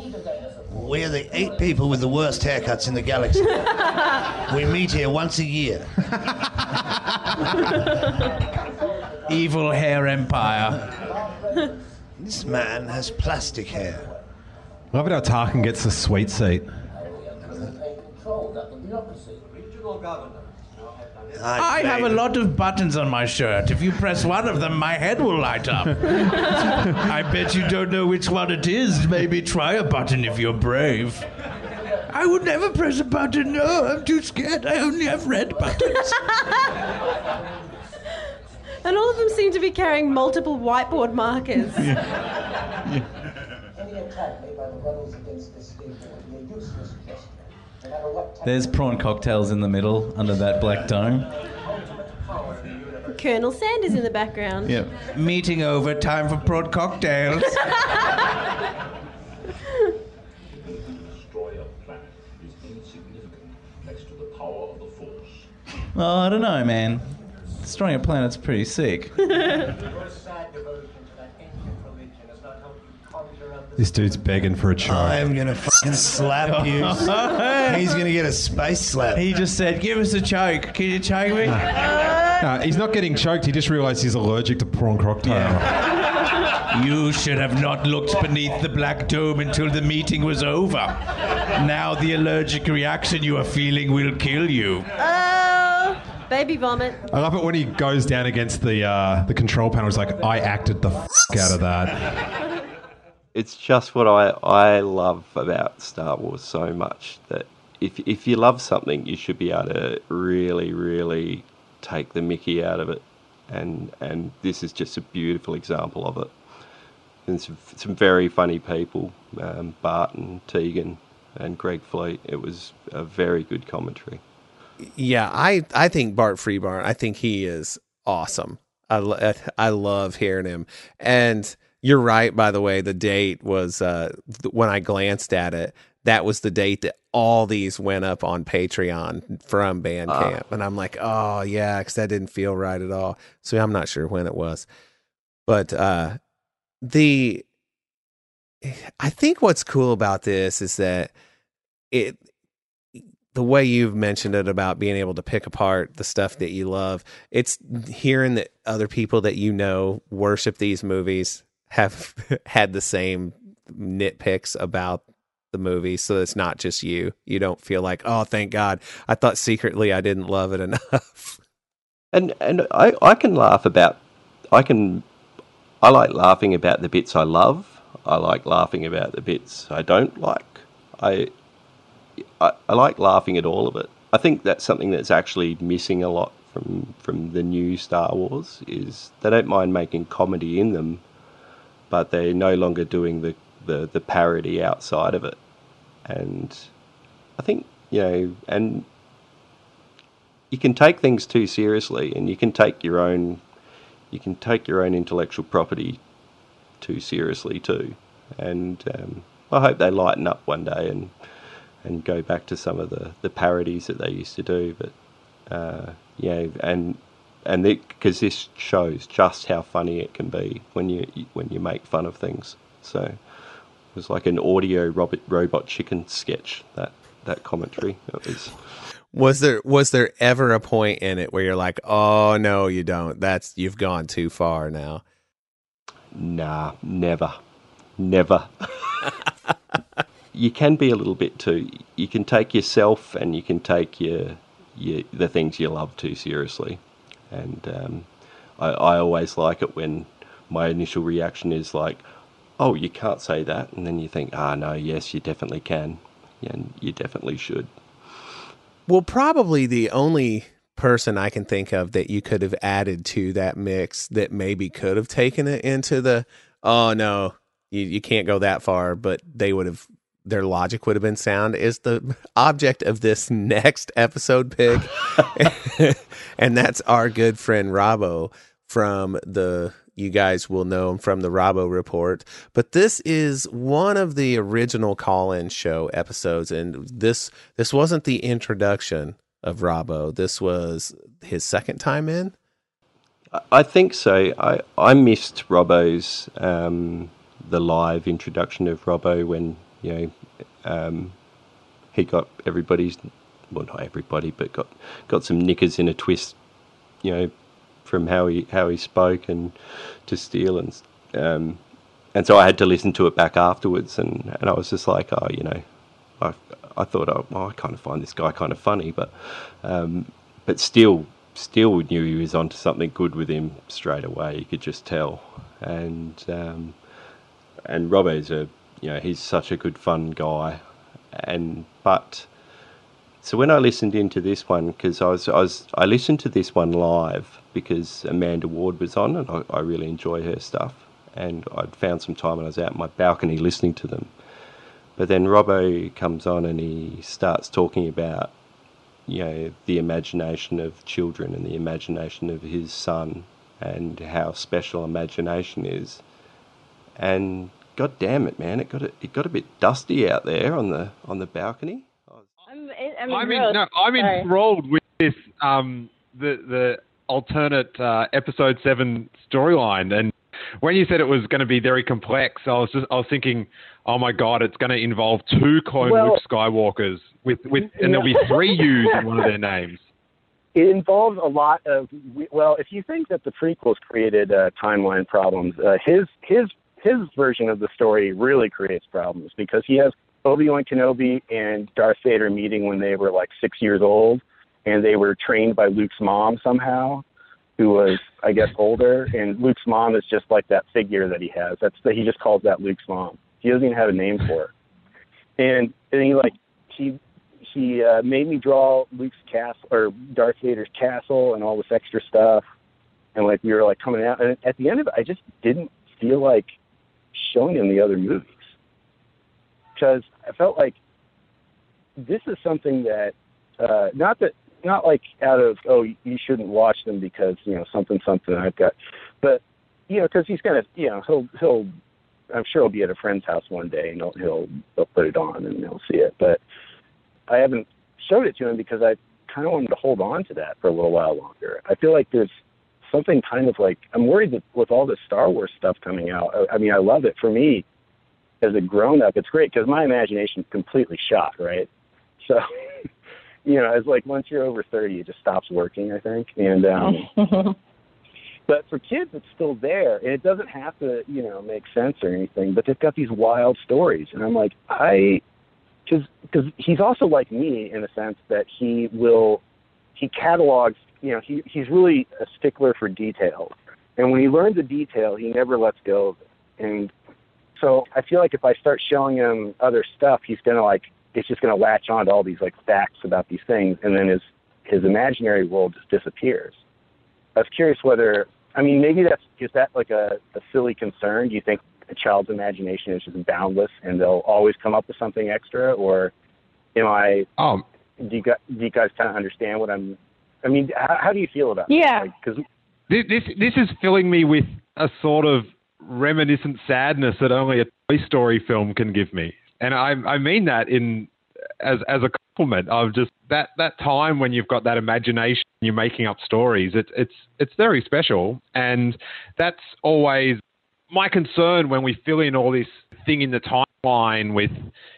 We're the eight people with the worst haircuts in the galaxy. we meet here once a year. Evil hair empire. This man has plastic hair. Love it how Tarkin gets the sweet seat. I have a lot of buttons on my shirt. If you press one of them, my head will light up. I bet you don't know which one it is. Maybe try a button if you're brave. I would never press a button. No, I'm too scared. I only have red buttons. And all of them seem to be carrying multiple whiteboard markers. Any attack made by the rebels against this state will be a useless gesture. No matter what There's prawn cocktails in the middle under that black dome. Colonel Sanders in the background. Yeah. Meeting over, time for prawn cocktails. Oh, I don't know, man. Destroying a planet's pretty sick. your sad devotion to that ancient religion has not helped you conjure up the This dude's begging for a choke. I am gonna fucking slap you. He's gonna get a space slap. He just said, "Give us a choke. Can you choke me?" No, he's not getting choked. He just realised he's allergic to prawn cocktail. You should have not looked beneath the black dome until the meeting was over. Now the allergic reaction you are feeling will kill you. Ah! Baby vomit. I love it when he goes down against the uh, the control panel. He's like, I acted the fuck out of that. it's just what I, I love about Star Wars so much that if if you love something, you should be able to really, really take the Mickey out of it, and and this is just a beautiful example of it. And some, some very funny people, um, Bart and Tegan and Greg Fleet. It was a very good commentary. Yeah, I I think Bart Freebairn. I think he is awesome. I lo- I love hearing him. And you're right. By the way, the date was uh, th- when I glanced at it. That was the date that all these went up on Patreon from Bandcamp, and I'm like, oh yeah, because that didn't feel right at all. So I'm not sure when it was, but uh, the I think what's cool about this is that it the way you've mentioned it about being able to pick apart the stuff that you love, it's hearing that other people that you know worship these movies have had the same nitpicks about the movie. So it's not just you. You don't feel like, oh, thank God. I thought secretly I didn't love it enough. And and I, I can laugh about I can I like laughing about the bits I love. I like laughing about the bits I don't like. I I, I like laughing at all of it. I think that's something that's actually missing a lot from from the new Star Wars is they don't mind making comedy in them, but they're no longer doing the, the, the parody outside of it. And I think, you know, and you can take things too seriously and you can take your own you can take your own intellectual property too seriously too. And um, I hope they lighten up one day and and go back to some of the, the parodies that they used to do. But uh, yeah, and and because this shows just how funny it can be when you when you make fun of things. So it was like an audio robot robot chicken sketch that that commentary. It was. Was there was there ever a point in it where you're like, "Oh no, you don't. That's you've gone too far now." Nah, never. Never. you can be a little bit too. You can take yourself and you can take your, your the things you love too seriously. And um, I, I always like it when my initial reaction is like, "Oh, you can't say that," and then you think, "Ah, no, yes, you definitely can, and you definitely should." Well, probably the only person I can think of that you could have added to that mix that maybe could have taken it into the oh no, you, you can't go that far, but they would have their logic would have been sound is the object of this next episode pig. And that's our good friend Robbo from the you guys will know him from the Robbo report. But this is one of the original call-in show episodes and this this wasn't the introduction of Robbo this was his second time in? I think so. I I missed Robbo's um the live introduction of Robbo when you know um, he got everybody's well not everybody but got got some knickers in a twist you know from how he how he spoke and to Steele and um, and so I had to listen to it back afterwards and, and I was just like oh you know I I thought oh well, I kind of find this guy kind of funny but um, but still still knew he was onto something good with him straight away you could just tell. And um, and Robbo's a you know he's such a good fun guy, and but so when I listened into this one because I was I was I listened to this one live because Amanda Ward was on and I, I really enjoy her stuff. And I'd found some time when I was out my balcony listening to them. But then Robbo comes on and he starts talking about you know the imagination of children and the imagination of his son and how special imagination is. And god damn it, man, it got a, it got a bit dusty out there on the on the balcony. I'm, I'm, I'm in, no, I'm Sorry. enthralled with this um the the alternate uh, episode seven storyline and when you said it was going to be very complex, I was just I was thinking, oh my god, it's going to involve two clone Well- Luke Skywalkers with with and there'll be three U's in one of their names. It involves a lot of well, if you think that the prequels created uh, timeline problems, uh, his his his version of the story really creates problems because he has Obi Wan Kenobi and Darth Vader meeting when they were like six years old, and they were trained by Luke's mom somehow, who was I guess older, and Luke's mom is just like that figure that he has. That's that he just calls that Luke's mom. He doesn't even have a name for her, and and he like he he uh, made me draw Luke's castle or Darth Vader's castle and all this extra stuff, and like we were like coming out, and at the end of it, I just didn't feel like showing him the other movies because I felt like this is something that uh, not that not like out of oh you shouldn't watch them because you know something something I've got, but you know because he's gonna you know he'll he'll I'm sure he'll be at a friend's house one day and he'll he'll he'll put it on and he'll see it, but I haven't showed it to him because I kind of wanted to hold on to that for a little while longer. I feel like there's something kind of like I'm worried that with all this Star Wars stuff coming out. I, I mean, I love it. For me, as a grown up, it's great because my imagination's completely shot, right? So, you know, it's like once you're over 30, it just stops working, I think. And um, but for kids, it's still there, and it doesn't have to, you know, make sense or anything. But they've got these wild stories, and I'm like, I, because because he's also like me in a sense that he will, he catalogs, you know, he he's really a stickler for details, and when he learns a detail, he never lets go of it. And so I feel like if I start showing him other stuff, he's gonna like, it's just gonna latch on to all these like facts about these things, and then his his imaginary world just disappears. I was curious whether, I mean, maybe that's is that like a, a silly concern? Do you think a child's imagination is just boundless and they'll always come up with something extra, or am I? Um, do you guys, do you guys kind of understand what I'm? I mean, how, how do you feel about Yeah. Because This, this this is filling me with a sort of reminiscent sadness that only a Toy Story film can give me, and I I mean that in as as a compliment of just that that time when you've got that imagination, you're making up stories. It's it's it's very special, and that's always my concern when we fill in all this thing in the timeline with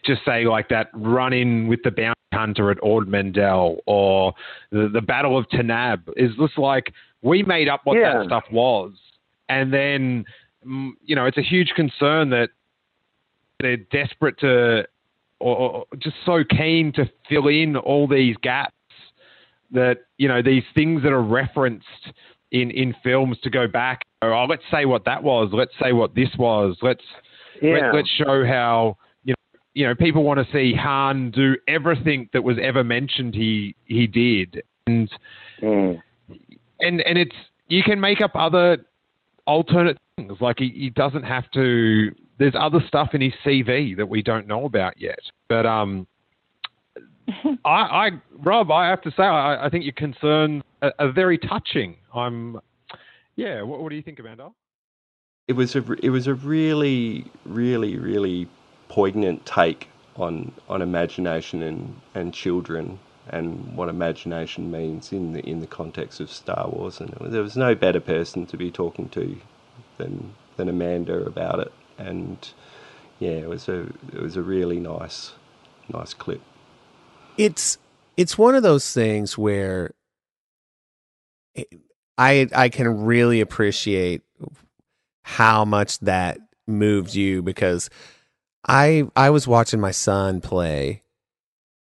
just say like that run in with the bounty hunter at Ord Mantell or the, the Battle of Tanab. Is just like we made up what Yeah. that stuff was, and then mm, you know it's a huge concern that they're desperate to or, or just so keen to fill in all these gaps that you know these things that are referenced in in films to go back. Oh let's say what that was. Let's say what this was. Let's Yeah. let, let's show how you know people want to see Han do everything that was ever mentioned he he did. And and and it's you can make up other alternate things. Like he, he doesn't have to there's other stuff in his CV that we don't know about yet. But um I, I Rob I have to say I, I think your concerns are, are very touching. I'm yeah what, what do you think Amanda? It was a it was a really really really poignant take on on imagination and and children and what imagination means in the in the context of Star Wars. And there was no better person to be talking to than than Amanda about it. And yeah it was a it was a really nice nice clip. It's it's one of those things where I I can really appreciate how much that moved you because I I was watching my son play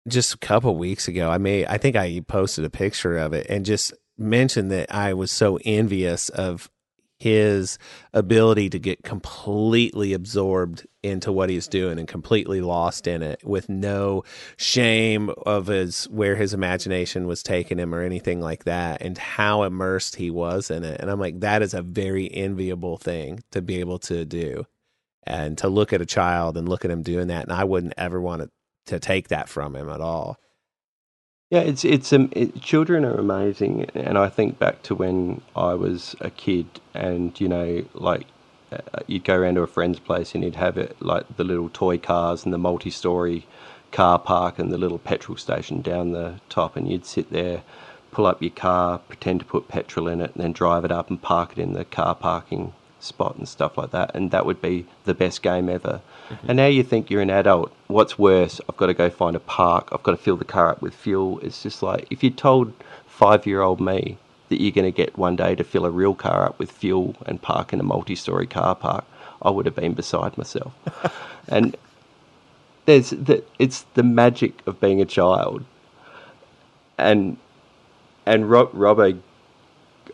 just a couple weeks ago. I may I think I posted a picture of it and just mentioned that I was so envious of his ability to get completely absorbed into what he's doing and completely lost in it with no shame of his where his imagination was taking him or anything like that and how immersed he was in it and i'm like that is a very enviable thing to be able to do and to look at a child and look at him doing that and i wouldn't ever want to, to take that from him at all. Yeah, it's it's um, it, children are amazing, and I think back to when I was a kid, and you know, like uh, you'd go around to a friend's place and you'd have it like the little toy cars and the multi-story car park and the little petrol station down the top, and you'd sit there, pull up your car, pretend to put petrol in it, and then drive it up and park it in the car parking spot and stuff like that, and that would be the best game ever. Mm-hmm. And now you think you're an adult. What's worse? I've got to go find a park. I've got to fill the car up with fuel. It's just like if you told five-year-old me that you're going to get one day to fill a real car up with fuel and park in a multi-story car park, I would have been beside myself. and there's the, it's the magic of being a child. And and Rob, Robbo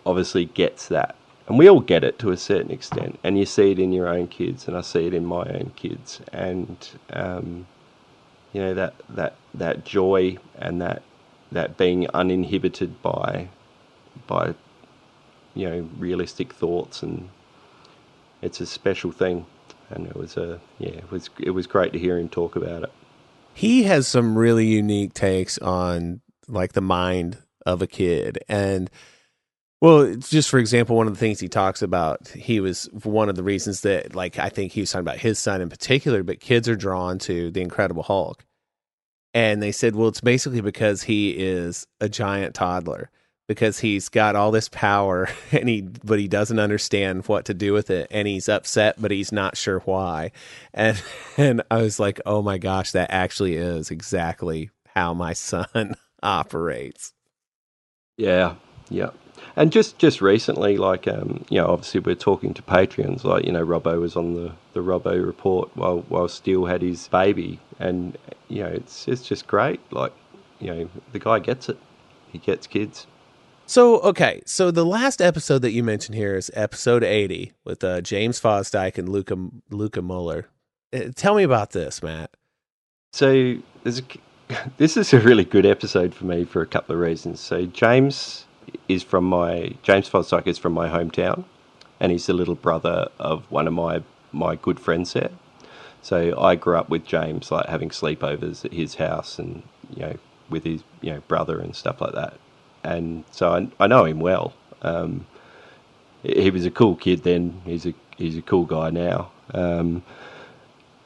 obviously gets that. And we all get it to a certain extent. And you see it in your own kids, and I see it in my own kids. And, um, you know, that, that, that joy and that, that being uninhibited by, by, you know, realistic thoughts. And it's a special thing. And it was a, yeah, it was, it was great to hear him talk about it. he has some really unique takes on like the mind of a kid and well just for example one of the things he talks about he was one of the reasons that like i think he was talking about his son in particular but kids are drawn to the incredible hulk. And they said well it's basically because he is a giant toddler because he's got all this power and he but he doesn't understand what to do with it and he's upset but he's not sure why. And and i was like oh my gosh that actually is exactly how my son operates. Yeah, yeah. And just just recently, like um, you know, obviously we're talking to Patreons. Like you know, Robbo was on the the Robbo report while while Steele had his baby, and you know, it's it's just great. Like you know, the guy gets it. He gets kids. so okay so the last episode that you mentioned here is episode 80 with uh, james fosdyke and luca luca muller Uh, tell me about this matt So there's a, this is a really good episode for me for a couple of reasons. So James is from my James Fosdyke is from my hometown, and he's the little brother of one of my my good friends there. So I grew up with James, like having sleepovers at his house, and you know with his you know brother and stuff like that. And so I, I know him well. Um, he was a cool kid then. He's a he's a cool guy now. Um,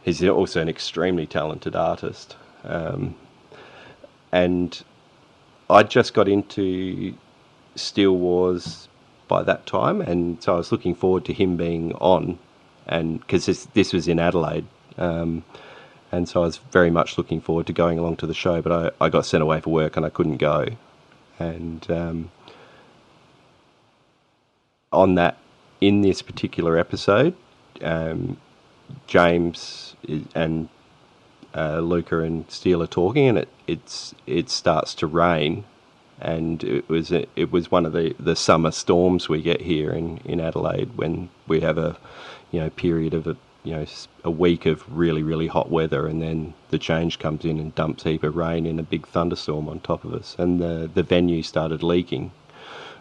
he's also an extremely talented artist. Um, and I just got into Steele Wars by that time, and so I was looking forward to him being on, and because this this was in Adelaide, um, and so I was very much looking forward to going along to the show. But I, I got sent away for work and I couldn't go, and um, on that in this particular episode, um, James and uh, Luca and Steele are talking, and it it's it starts to rain, and it was a, it was one of the, the summer storms we get here in, in Adelaide when we have a you know period of a you know a week of really really hot weather, and then the change comes in and dumps heap of rain in a big thunderstorm on top of us, and the the venue started leaking,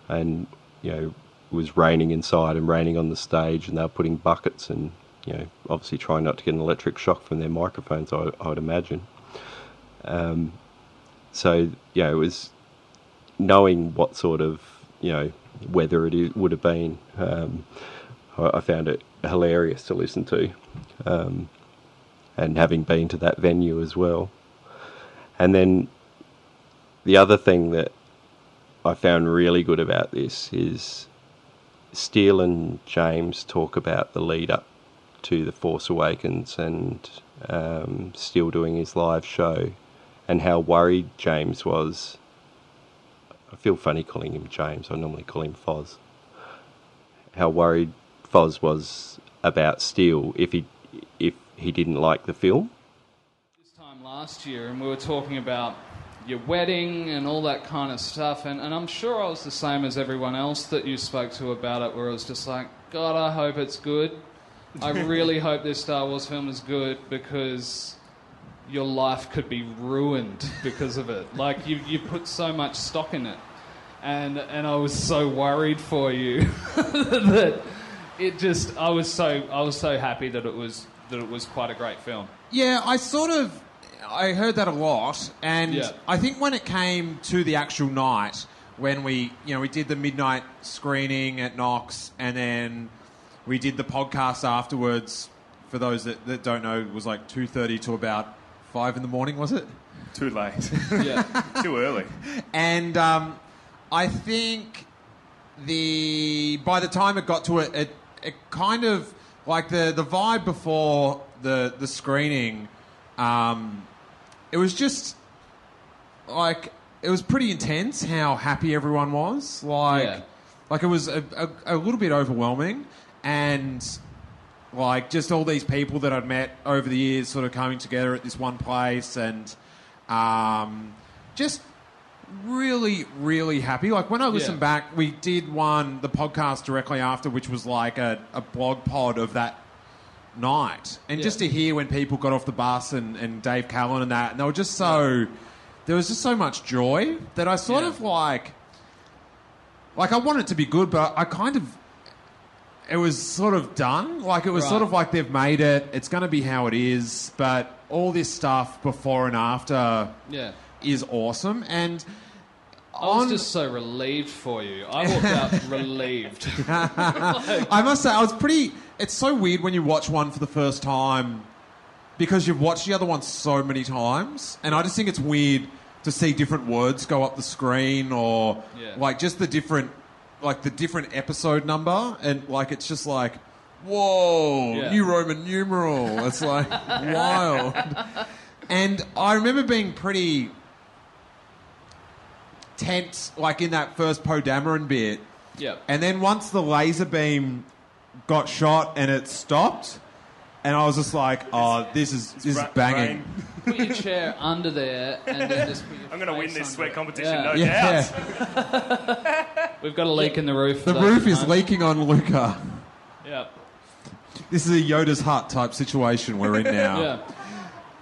and you know it was raining inside and raining on the stage, and they were putting buckets and you know obviously trying not to get an electric shock from their microphones. I, I would imagine. Um, so yeah, it was knowing what sort of you know weather it would have been. Um, I, I found it hilarious to listen to, um, and having been to that venue as well. And then the other thing that I found really good about this is Steele and James talk about the lead up to The Force Awakens and um, Steele doing his live show and how worried James was. I feel funny calling him James, I normally call him Foz. How worried Foz was about Steele if he if he didn't like the film. This time last year, and we were talking about your wedding and all that kind of stuff. And, and I'm sure I was the same as everyone else that you spoke to about it, where I was just like, God, I hope it's good. I really hope this Star Wars film is good because your life could be ruined because of it. Like, you, you put so much stock in it. And, and I was so worried for you that it just I was so I was so happy that it was that it was quite a great film. Yeah, I sort of I heard that a lot, and Yeah. I think when it came to the actual night, when we you know we did the midnight screening at Knox, and then we did the podcast afterwards. For those that, that don't know, it was like two thirty to about five in the morning. Was it? Too late. Yeah. Too early. And um, I think the by the time it got to it, it, it kind of like the the vibe before the the screening. Um, it was just like it was pretty intense how happy everyone was. Like, Yeah. like it was a, a, a little bit overwhelming, and like just all these people that I'd met over the years, sort of coming together at this one place, and um, just really, really happy. Like when I listen Yeah. back, we did one the podcast directly after, which was like a, a blog pod of that night, and Yeah. just to hear when people got off the bus and, and Dave Callan and that, and they were just so there was just so much joy that I sort Yeah. of like like I want it to be good, but I kind of it was sort of done. Like it was sort of like they've made it. It's going to be how it is, but all this stuff before and after Yeah. is awesome and I was just so relieved for you. I walked out relieved. I must say, I was pretty. It's so weird when you watch one for the first time because you've watched the other one so many times, and I just think it's weird to see different words go up the screen or Yeah. like just the different, like the different episode number, and like it's just like, whoa, Yeah. new Roman numeral. It's like wild. And I remember being pretty tense, like in that first Poe Dameron bit. Yeah. And then once the laser beam got shot and it stopped, and I was just like, "Oh, this is this is ra- banging." Put your chair under there and then just put your I'm going to win face this under sweat it. competition, Yeah. no Yeah. doubt. We've got a leak in the roof. The for roof is home. leaking on Luca. Yeah. This is a Yoda's hut type situation we're in now. Yeah.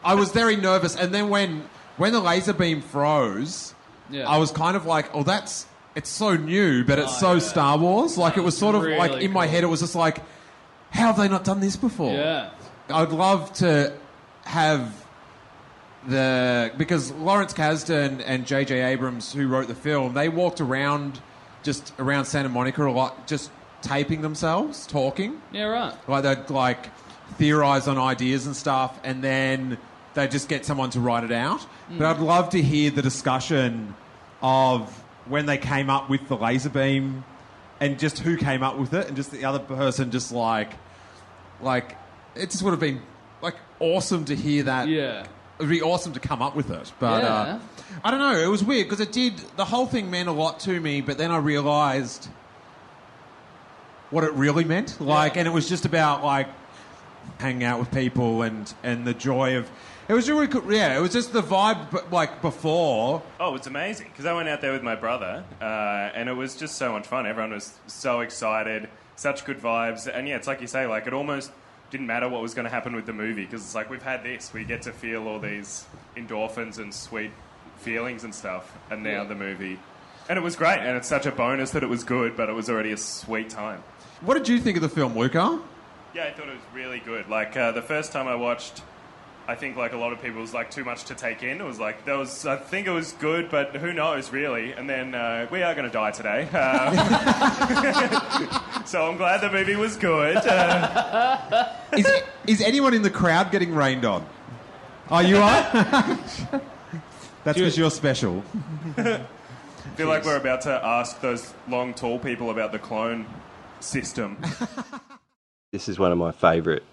I was very nervous, and then when when the laser beam froze, Yeah. I was kind of like, "Oh, that's it's so new, but it's Oh, so yeah. Star Wars." Like it was sort of like really in my cool. head, it was just like, "How have they not done this before?" Yeah. I'd love to have the because Lawrence Kasdan and J.J. Abrams, who wrote the film, they walked around just around Santa Monica a lot, just taping themselves, talking. Yeah, right. Like they'd like theorize on ideas and stuff, and then they just get someone to write it out. Mm. But I'd love to hear the discussion of when they came up with the laser beam and just who came up with it and just the other person just like like it just would have been like awesome to hear that. Yeah. It'd be awesome to come up with it. But uh, I don't know, it was weird because it did the whole thing meant a lot to me, but then I realized what it really meant. Like and it was just about like hanging out with people and and the joy of it was really cool. Yeah, it was just the vibe like before. Oh, it's amazing because I went out there with my brother, uh, and it was just so much fun. Everyone was so excited, such good vibes, and yeah, it's like you say, like it almost didn't matter what was going to happen with the movie because it's like we've had this, we get to feel all these endorphins and sweet feelings and stuff, and now Yeah. the movie, and it was great, and it's such a bonus that it was good, but it was already a sweet time. What did you think of the film, Luca? Yeah, I thought it was really good. Like uh, the first time I watched, I think like a lot of people it was like too much to take in. It was like there was, I think it was good, but who knows really? And then uh, we are going to die today, Um, so I'm glad the movie was good. Uh, is, is anyone in the crowd getting rained on? Oh, you are? That's because you're special. I feel like we're about to ask those long, tall people about the clone system. This is one of my favourite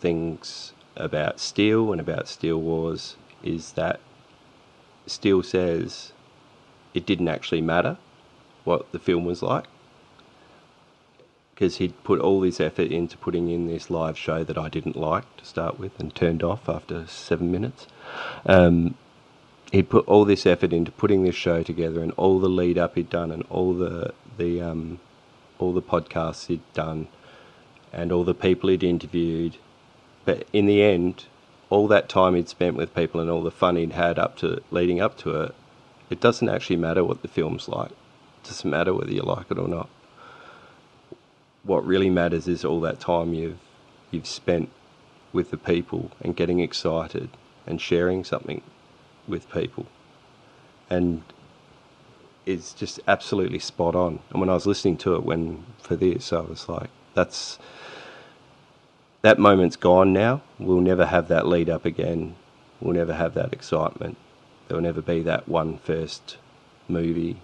things about Steele and about Steele Wars is that Steele says it didn't actually matter what the film was like because he'd put all his effort into putting in this live show that I didn't like to start with and turned off after seven minutes. Um, he'd put all this effort into putting this show together and all the lead up he'd done and all the the um, all the podcasts he'd done and all the people he'd interviewed. But in the end, all that time he'd spent with people and all the fun he'd had up to leading up to it, it doesn't actually matter what the film's like. It doesn't matter whether you like it or not. What really matters is all that time you've you've spent with the people and getting excited and sharing something with people. And it's just absolutely spot on. And when I was listening to it when for this, I was like, that's that moment's gone now. We'll never have that lead up again. We'll never have that excitement. There will never be that one first movie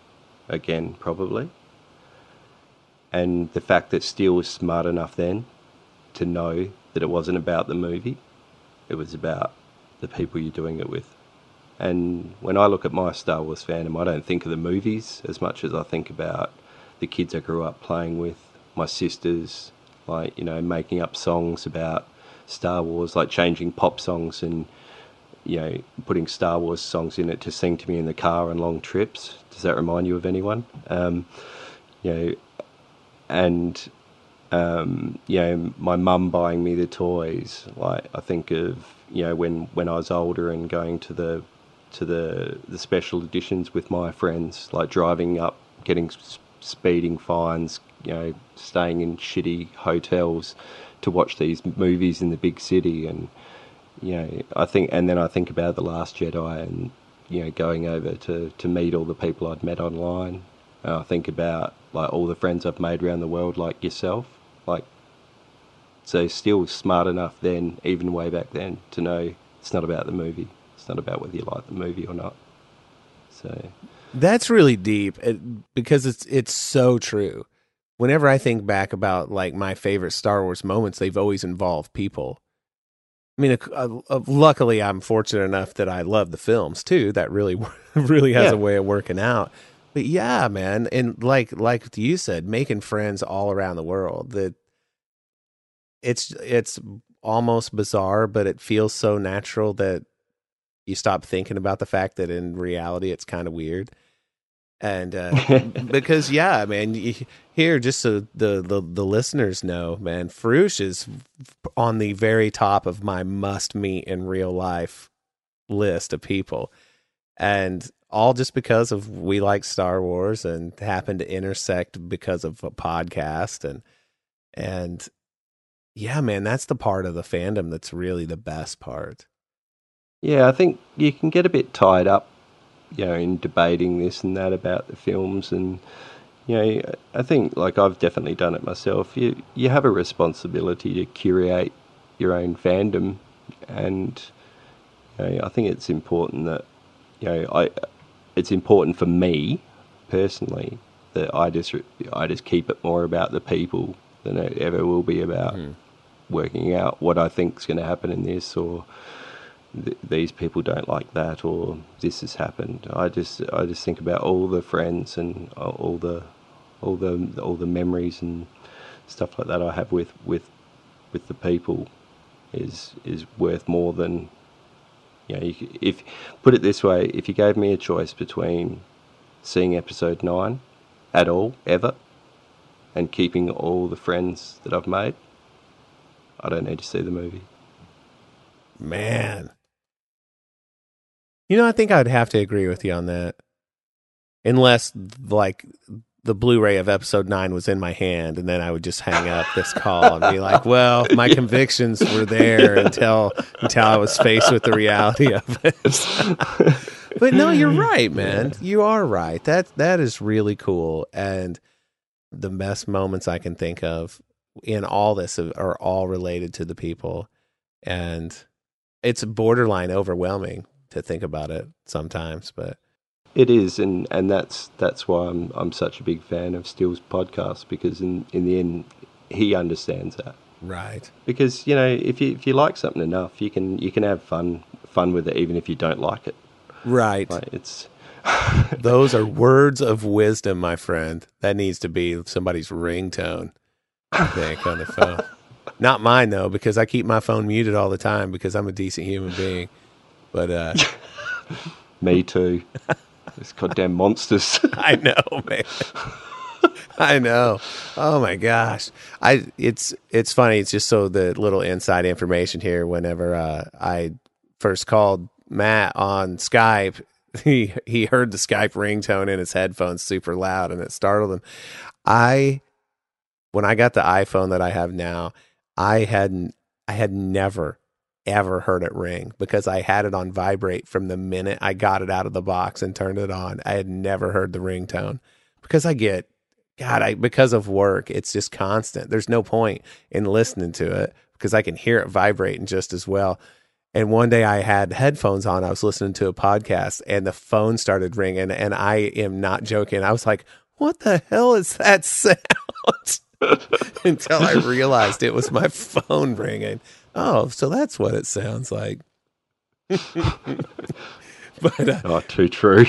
again, probably. And the fact that Steele was smart enough then to know that it wasn't about the movie, it was about the people you're doing it with. And when I look at my Star Wars fandom, I don't think of the movies as much as I think about the kids I grew up playing with, my sisters, like, you know, making up songs about Star Wars, like changing pop songs and, you know, putting Star Wars songs in it to sing to me in the car on long trips. Does that remind you of anyone? Um, you know, and um, you know, my mum buying me the toys. Like I think of you know when when I was older and going to the to the the special editions with my friends, like driving up, getting speeding fines, you know, staying in shitty hotels to watch these movies in the big city, and you know, I think, and then I think about the Last Jedi and you know going over to to meet all the people I'd met online. And I think about like all the friends I've made around the world, like yourself, like so still smart enough then, even way back then, to know it's not about the movie. It's not about whether you like the movie or not. So That's really deep because it's it's so true. Whenever I think back about like my favorite Star Wars moments, they've always involved people. I mean, uh, uh, luckily, I'm fortunate enough that I love the films too. That really, really has Yeah. a way of working out. But yeah, man, and like like you said, making friends all around the world. That it's it's almost bizarre, but it feels so natural that you stop thinking about the fact that in reality it's kind of weird. And uh, because yeah, man, you, here just so the, the the listeners know, man, Farouche is on the very top of my must meet in real life list of people, and all just because of we like Star Wars and happen to intersect because of a podcast and and yeah, man, that's the part of the fandom that's really the best part. Yeah, I think you can get a bit tied up, you know, in debating this and that about the films, and you know, I think like I've definitely done it myself. You you have a responsibility to curate your own fandom, and You know, I think it's important that you know I. It's important for me personally that I just I just keep it more about the people than it ever will be about hmm. working out what I think is going to happen in this or th- these people don't like that or this has happened. I just I just think about all the friends and uh, all the all the all the memories and stuff like that I have with with with the people is is worth more than you know. You, if put it this way, if you gave me a choice between seeing episode nine at all ever and keeping all the friends that I've made, I don't need to see the movie. Man. You know, I think I'd have to agree with you on that. Unless, like, the Blu ray of episode nine was in my hand, and then I would just hang up this call and be like, well, my convictions were there until until I was faced with the reality of it. but no, you're right, man. You are right. That that is really cool. And the best moments I can think of in all this are all related to the people. And it's borderline overwhelming to think about it sometimes, but It is, and, and that's that's why I'm I'm such a big fan of Steele's podcast because in, in the end he understands that. Right. Because you know if you if you like something enough, you can you can have fun fun with it even if you don't like it. Right. Like it's those are words of wisdom, my friend. That needs to be somebody's ringtone. I think on the phone. Not mine though, because I keep my phone muted all the time because I'm a decent human being. But uh Me too. It's goddamn monsters. I know, man. I know. Oh my gosh. I it's it's funny. It's just so the little inside information here. Whenever uh, I first called Matt on Skype, he he heard the Skype ringtone in his headphones super loud, and it startled him. I when I got the iPhone that I have now, I hadn't I had never ever heard it ring because I had it on vibrate from the minute I got it out of the box and turned it on. I had never heard the ringtone because I get God, I because of work, it's just constant. There's no point in listening to it because I can hear it vibrating just as well. And one day I had headphones on. I was listening to a podcast and the phone started ringing. And I am not joking. I was like, what the hell is that sound? Until I realized it was my phone ringing. Oh, so that's what it sounds like. but uh, oh, too true.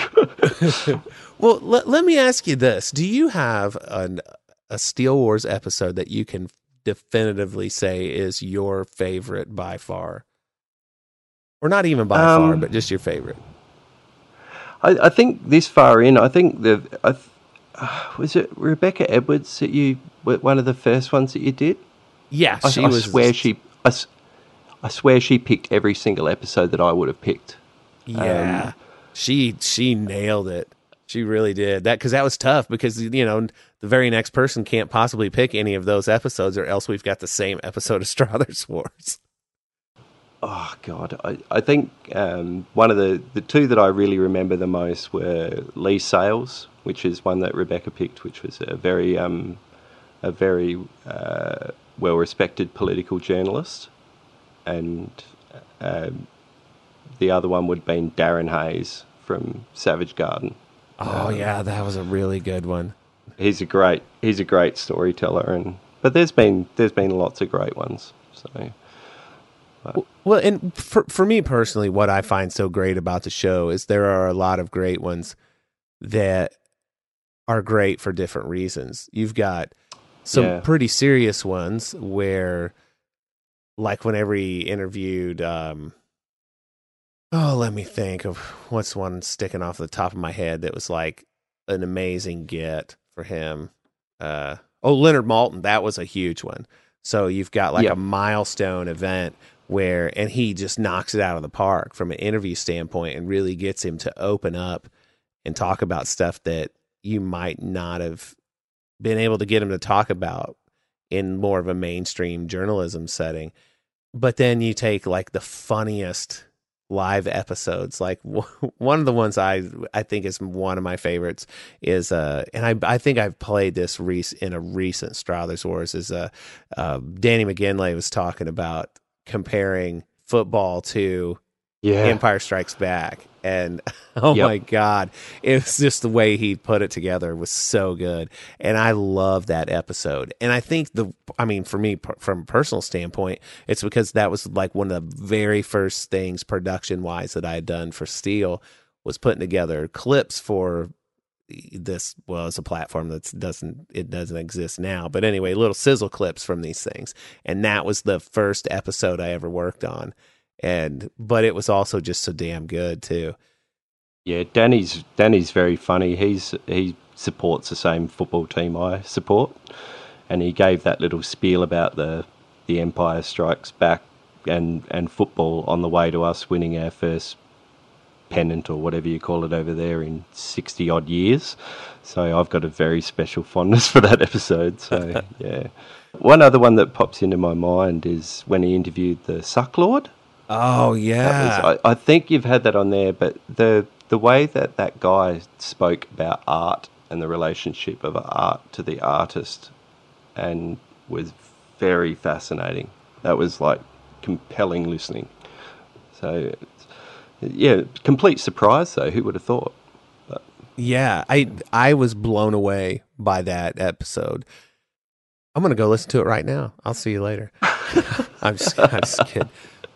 well, let, let me ask you this: Do you have an, a Steele Wars episode that you can definitively say is your favorite by far, or not even by far, Um, but just your favorite? I, I think this far in, I think the I, th- uh, was it Rebecca Edwards that you were one of the first ones that you did. Yeah, I, she I was- swear she. I, I swear she picked every single episode that I would have picked. Yeah, Um, she she nailed it. She really did that because that was tough because you know the very next person can't possibly pick any of those episodes or else we've got the same episode of Struthers Wars. Oh God, I, I think um, one of the the two that I really remember the most were Leigh Sales, which is one that Rebecca picked, which was a very um, a very uh, well respected political journalist, and um, the other one would have been Darren Hayes from Savage Garden. Oh Um, yeah, that was a really good one. he's a great he's a great storyteller, and but there's been there's been lots of great ones. So Well, and for for me personally, what I find so great about the show is there are a lot of great ones that are great for different reasons. You've got some Yeah. pretty serious ones where, like, whenever he interviewed, um, oh, let me think of what's one sticking off the top of my head that was like an amazing get for him. Uh, oh, Leonard Maltin, that was a huge one. So you've got like Yeah. a milestone event where, and he just knocks it out of the park from an interview standpoint and really gets him to open up and talk about stuff that you might not have been able to get him to talk about in more of a mainstream journalism setting. But then you take like the funniest live episodes. Like one of the ones I I think is one of my favorites is uh and I I think I've played this rec- in a recent Struthers Wars is uh, uh Danny McGinlay was talking about comparing football to Yeah. Empire Strikes Back. And oh Yep. my God, it was just the way he put it together was so good. And I love that episode. And I think the, I mean, for me, per- from a personal standpoint, it's because that was like one of the very first things production wise that I had done for Steele was putting together clips for this well it's a platform that doesn't it doesn't exist now but anyway little sizzle clips from these things and that was the first episode i ever worked on and but it was also just so damn good too Yeah, Danny's Danny's very funny. He's he supports the same football team I support, and he gave that little spiel about the the Empire Strikes Back and and football on the way to us winning our first pennant or whatever you call it over there in sixty odd years. So I've got a very special fondness for that episode. So yeah, one other one that pops into my mind is when he interviewed the Sucklord. Oh yeah was- I, I think you've had that on there, but the the way that that guy spoke about art and the relationship of art to the artist, and was very fascinating. That was like compelling listening. So, yeah, complete surprise though. Who would have thought? yeah i i was blown away by that episode i'm gonna go listen to it right now i'll see you later i'm just, I'm just kidding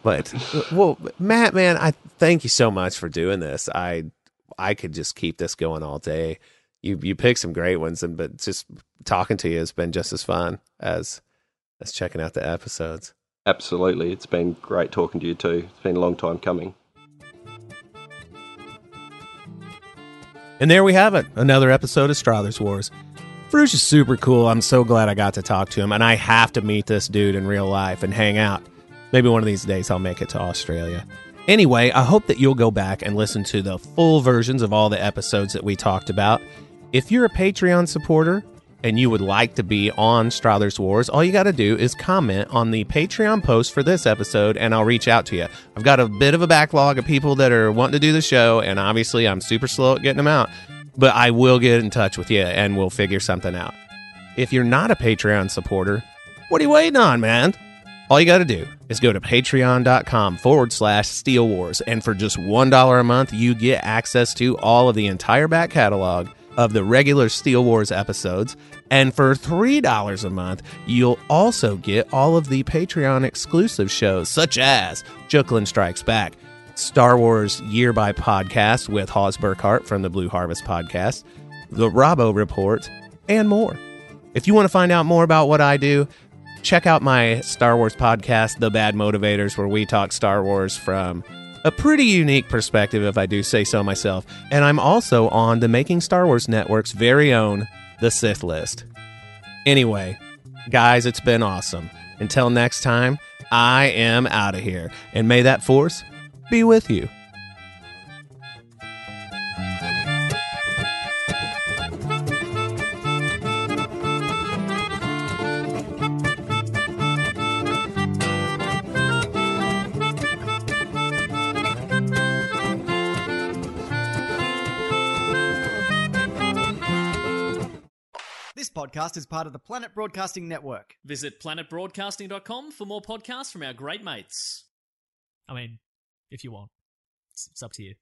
but well matt man i thank you so much for doing this i i could just keep this going all day you you picked some great ones and but just talking to you has been just as fun as as checking out the episodes Absolutely, it's been great talking to you too. It's been a long time coming. And there we have it, another episode of Struthers Wars. Fruge is super cool. I'm so glad I got to talk to him, and I have to meet this dude in real life and hang out. Maybe one of these days I'll make it to Australia. Anyway, I hope that you'll go back and listen to the full versions of all the episodes that we talked about. If you're a Patreon supporter and you would like to be on Struthers Wars, all you got to do is comment on the Patreon post for this episode and I'll reach out to you. I've got a bit of a backlog of people that are wanting to do the show, and obviously I'm super slow at getting them out, but I will get in touch with you and we'll figure something out. If you're not a Patreon supporter, what are you waiting on, man? All you got to do is go to patreon.com forward slash Steele Wars, and for just $1 a month, you get access to all of the entire back catalog of the regular Steele Wars episodes. And for $3 a month, you'll also get all of the Patreon exclusive shows, such as Juklin Strikes Back, Star Wars Year by Podcast with Hawes Burkhart from the Blue Harvest Podcast, The Robbo Report, and more. If you want to find out more about what I do, check out my Star Wars podcast, The Bad Motivators, where we talk Star Wars from a pretty unique perspective, if I do say so myself. And I'm also on the Making Star Wars Network's very own The Sith List. Anyway, guys, it's been awesome. Until next time, I am out of here. And may that force be with you. Podcast is part of the Planet Broadcasting Network. Visit planetbroadcasting.com for more podcasts from our great mates. I mean, if you want. It's, it's up to you.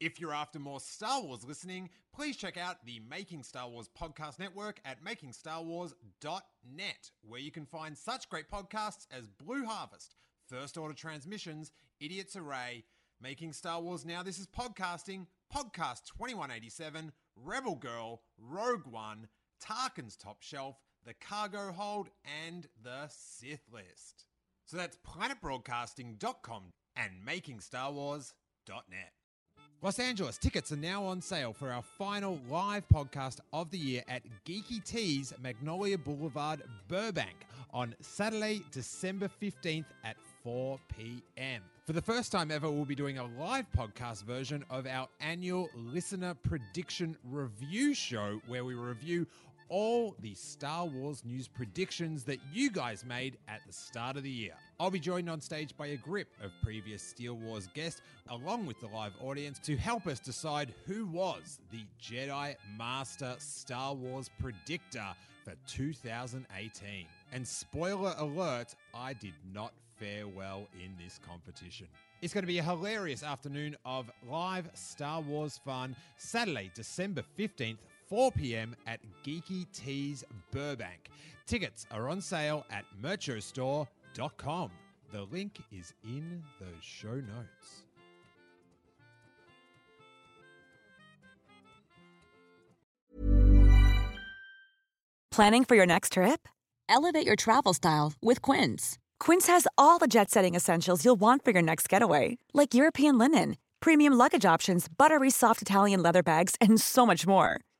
If you're after more Star Wars listening, please check out the Making Star Wars podcast network at makingstarwars.net, where you can find such great podcasts as Blue Harvest, First Order Transmissions, Idiots Array, Making Star Wars Now This is Podcasting, Podcast 2187, Rebel Girl, Rogue One, Tarkin's Top Shelf, The Cargo Hold, and The Sith List. So that's planetbroadcasting.com and makingstarwars.net. Los Angeles tickets are now on sale for our final live podcast of the year at Geeky Teas Magnolia Boulevard, Burbank on Saturday, December 15th at 4 p.m. For the first time ever, we'll be doing a live podcast version of our annual listener prediction review show where we review all the Star Wars news predictions that you guys made at the start of the year. I'll be joined on stage by a grip of previous Steele Wars guests, along with the live audience, to help us decide who was the Jedi Master Star Wars predictor for 2018. And spoiler alert, I did not fare well in this competition. It's going to be a hilarious afternoon of live Star Wars fun, Saturday, December 15th, 4 p.m. at Geeky Teas Burbank. Tickets are on sale at merchostore.com. The link is in the show notes. Planning for your next trip? Elevate your travel style with Quince. Quince has all the jet setting essentials you'll want for your next getaway, like European linen, premium luggage options, buttery soft Italian leather bags, and so much more.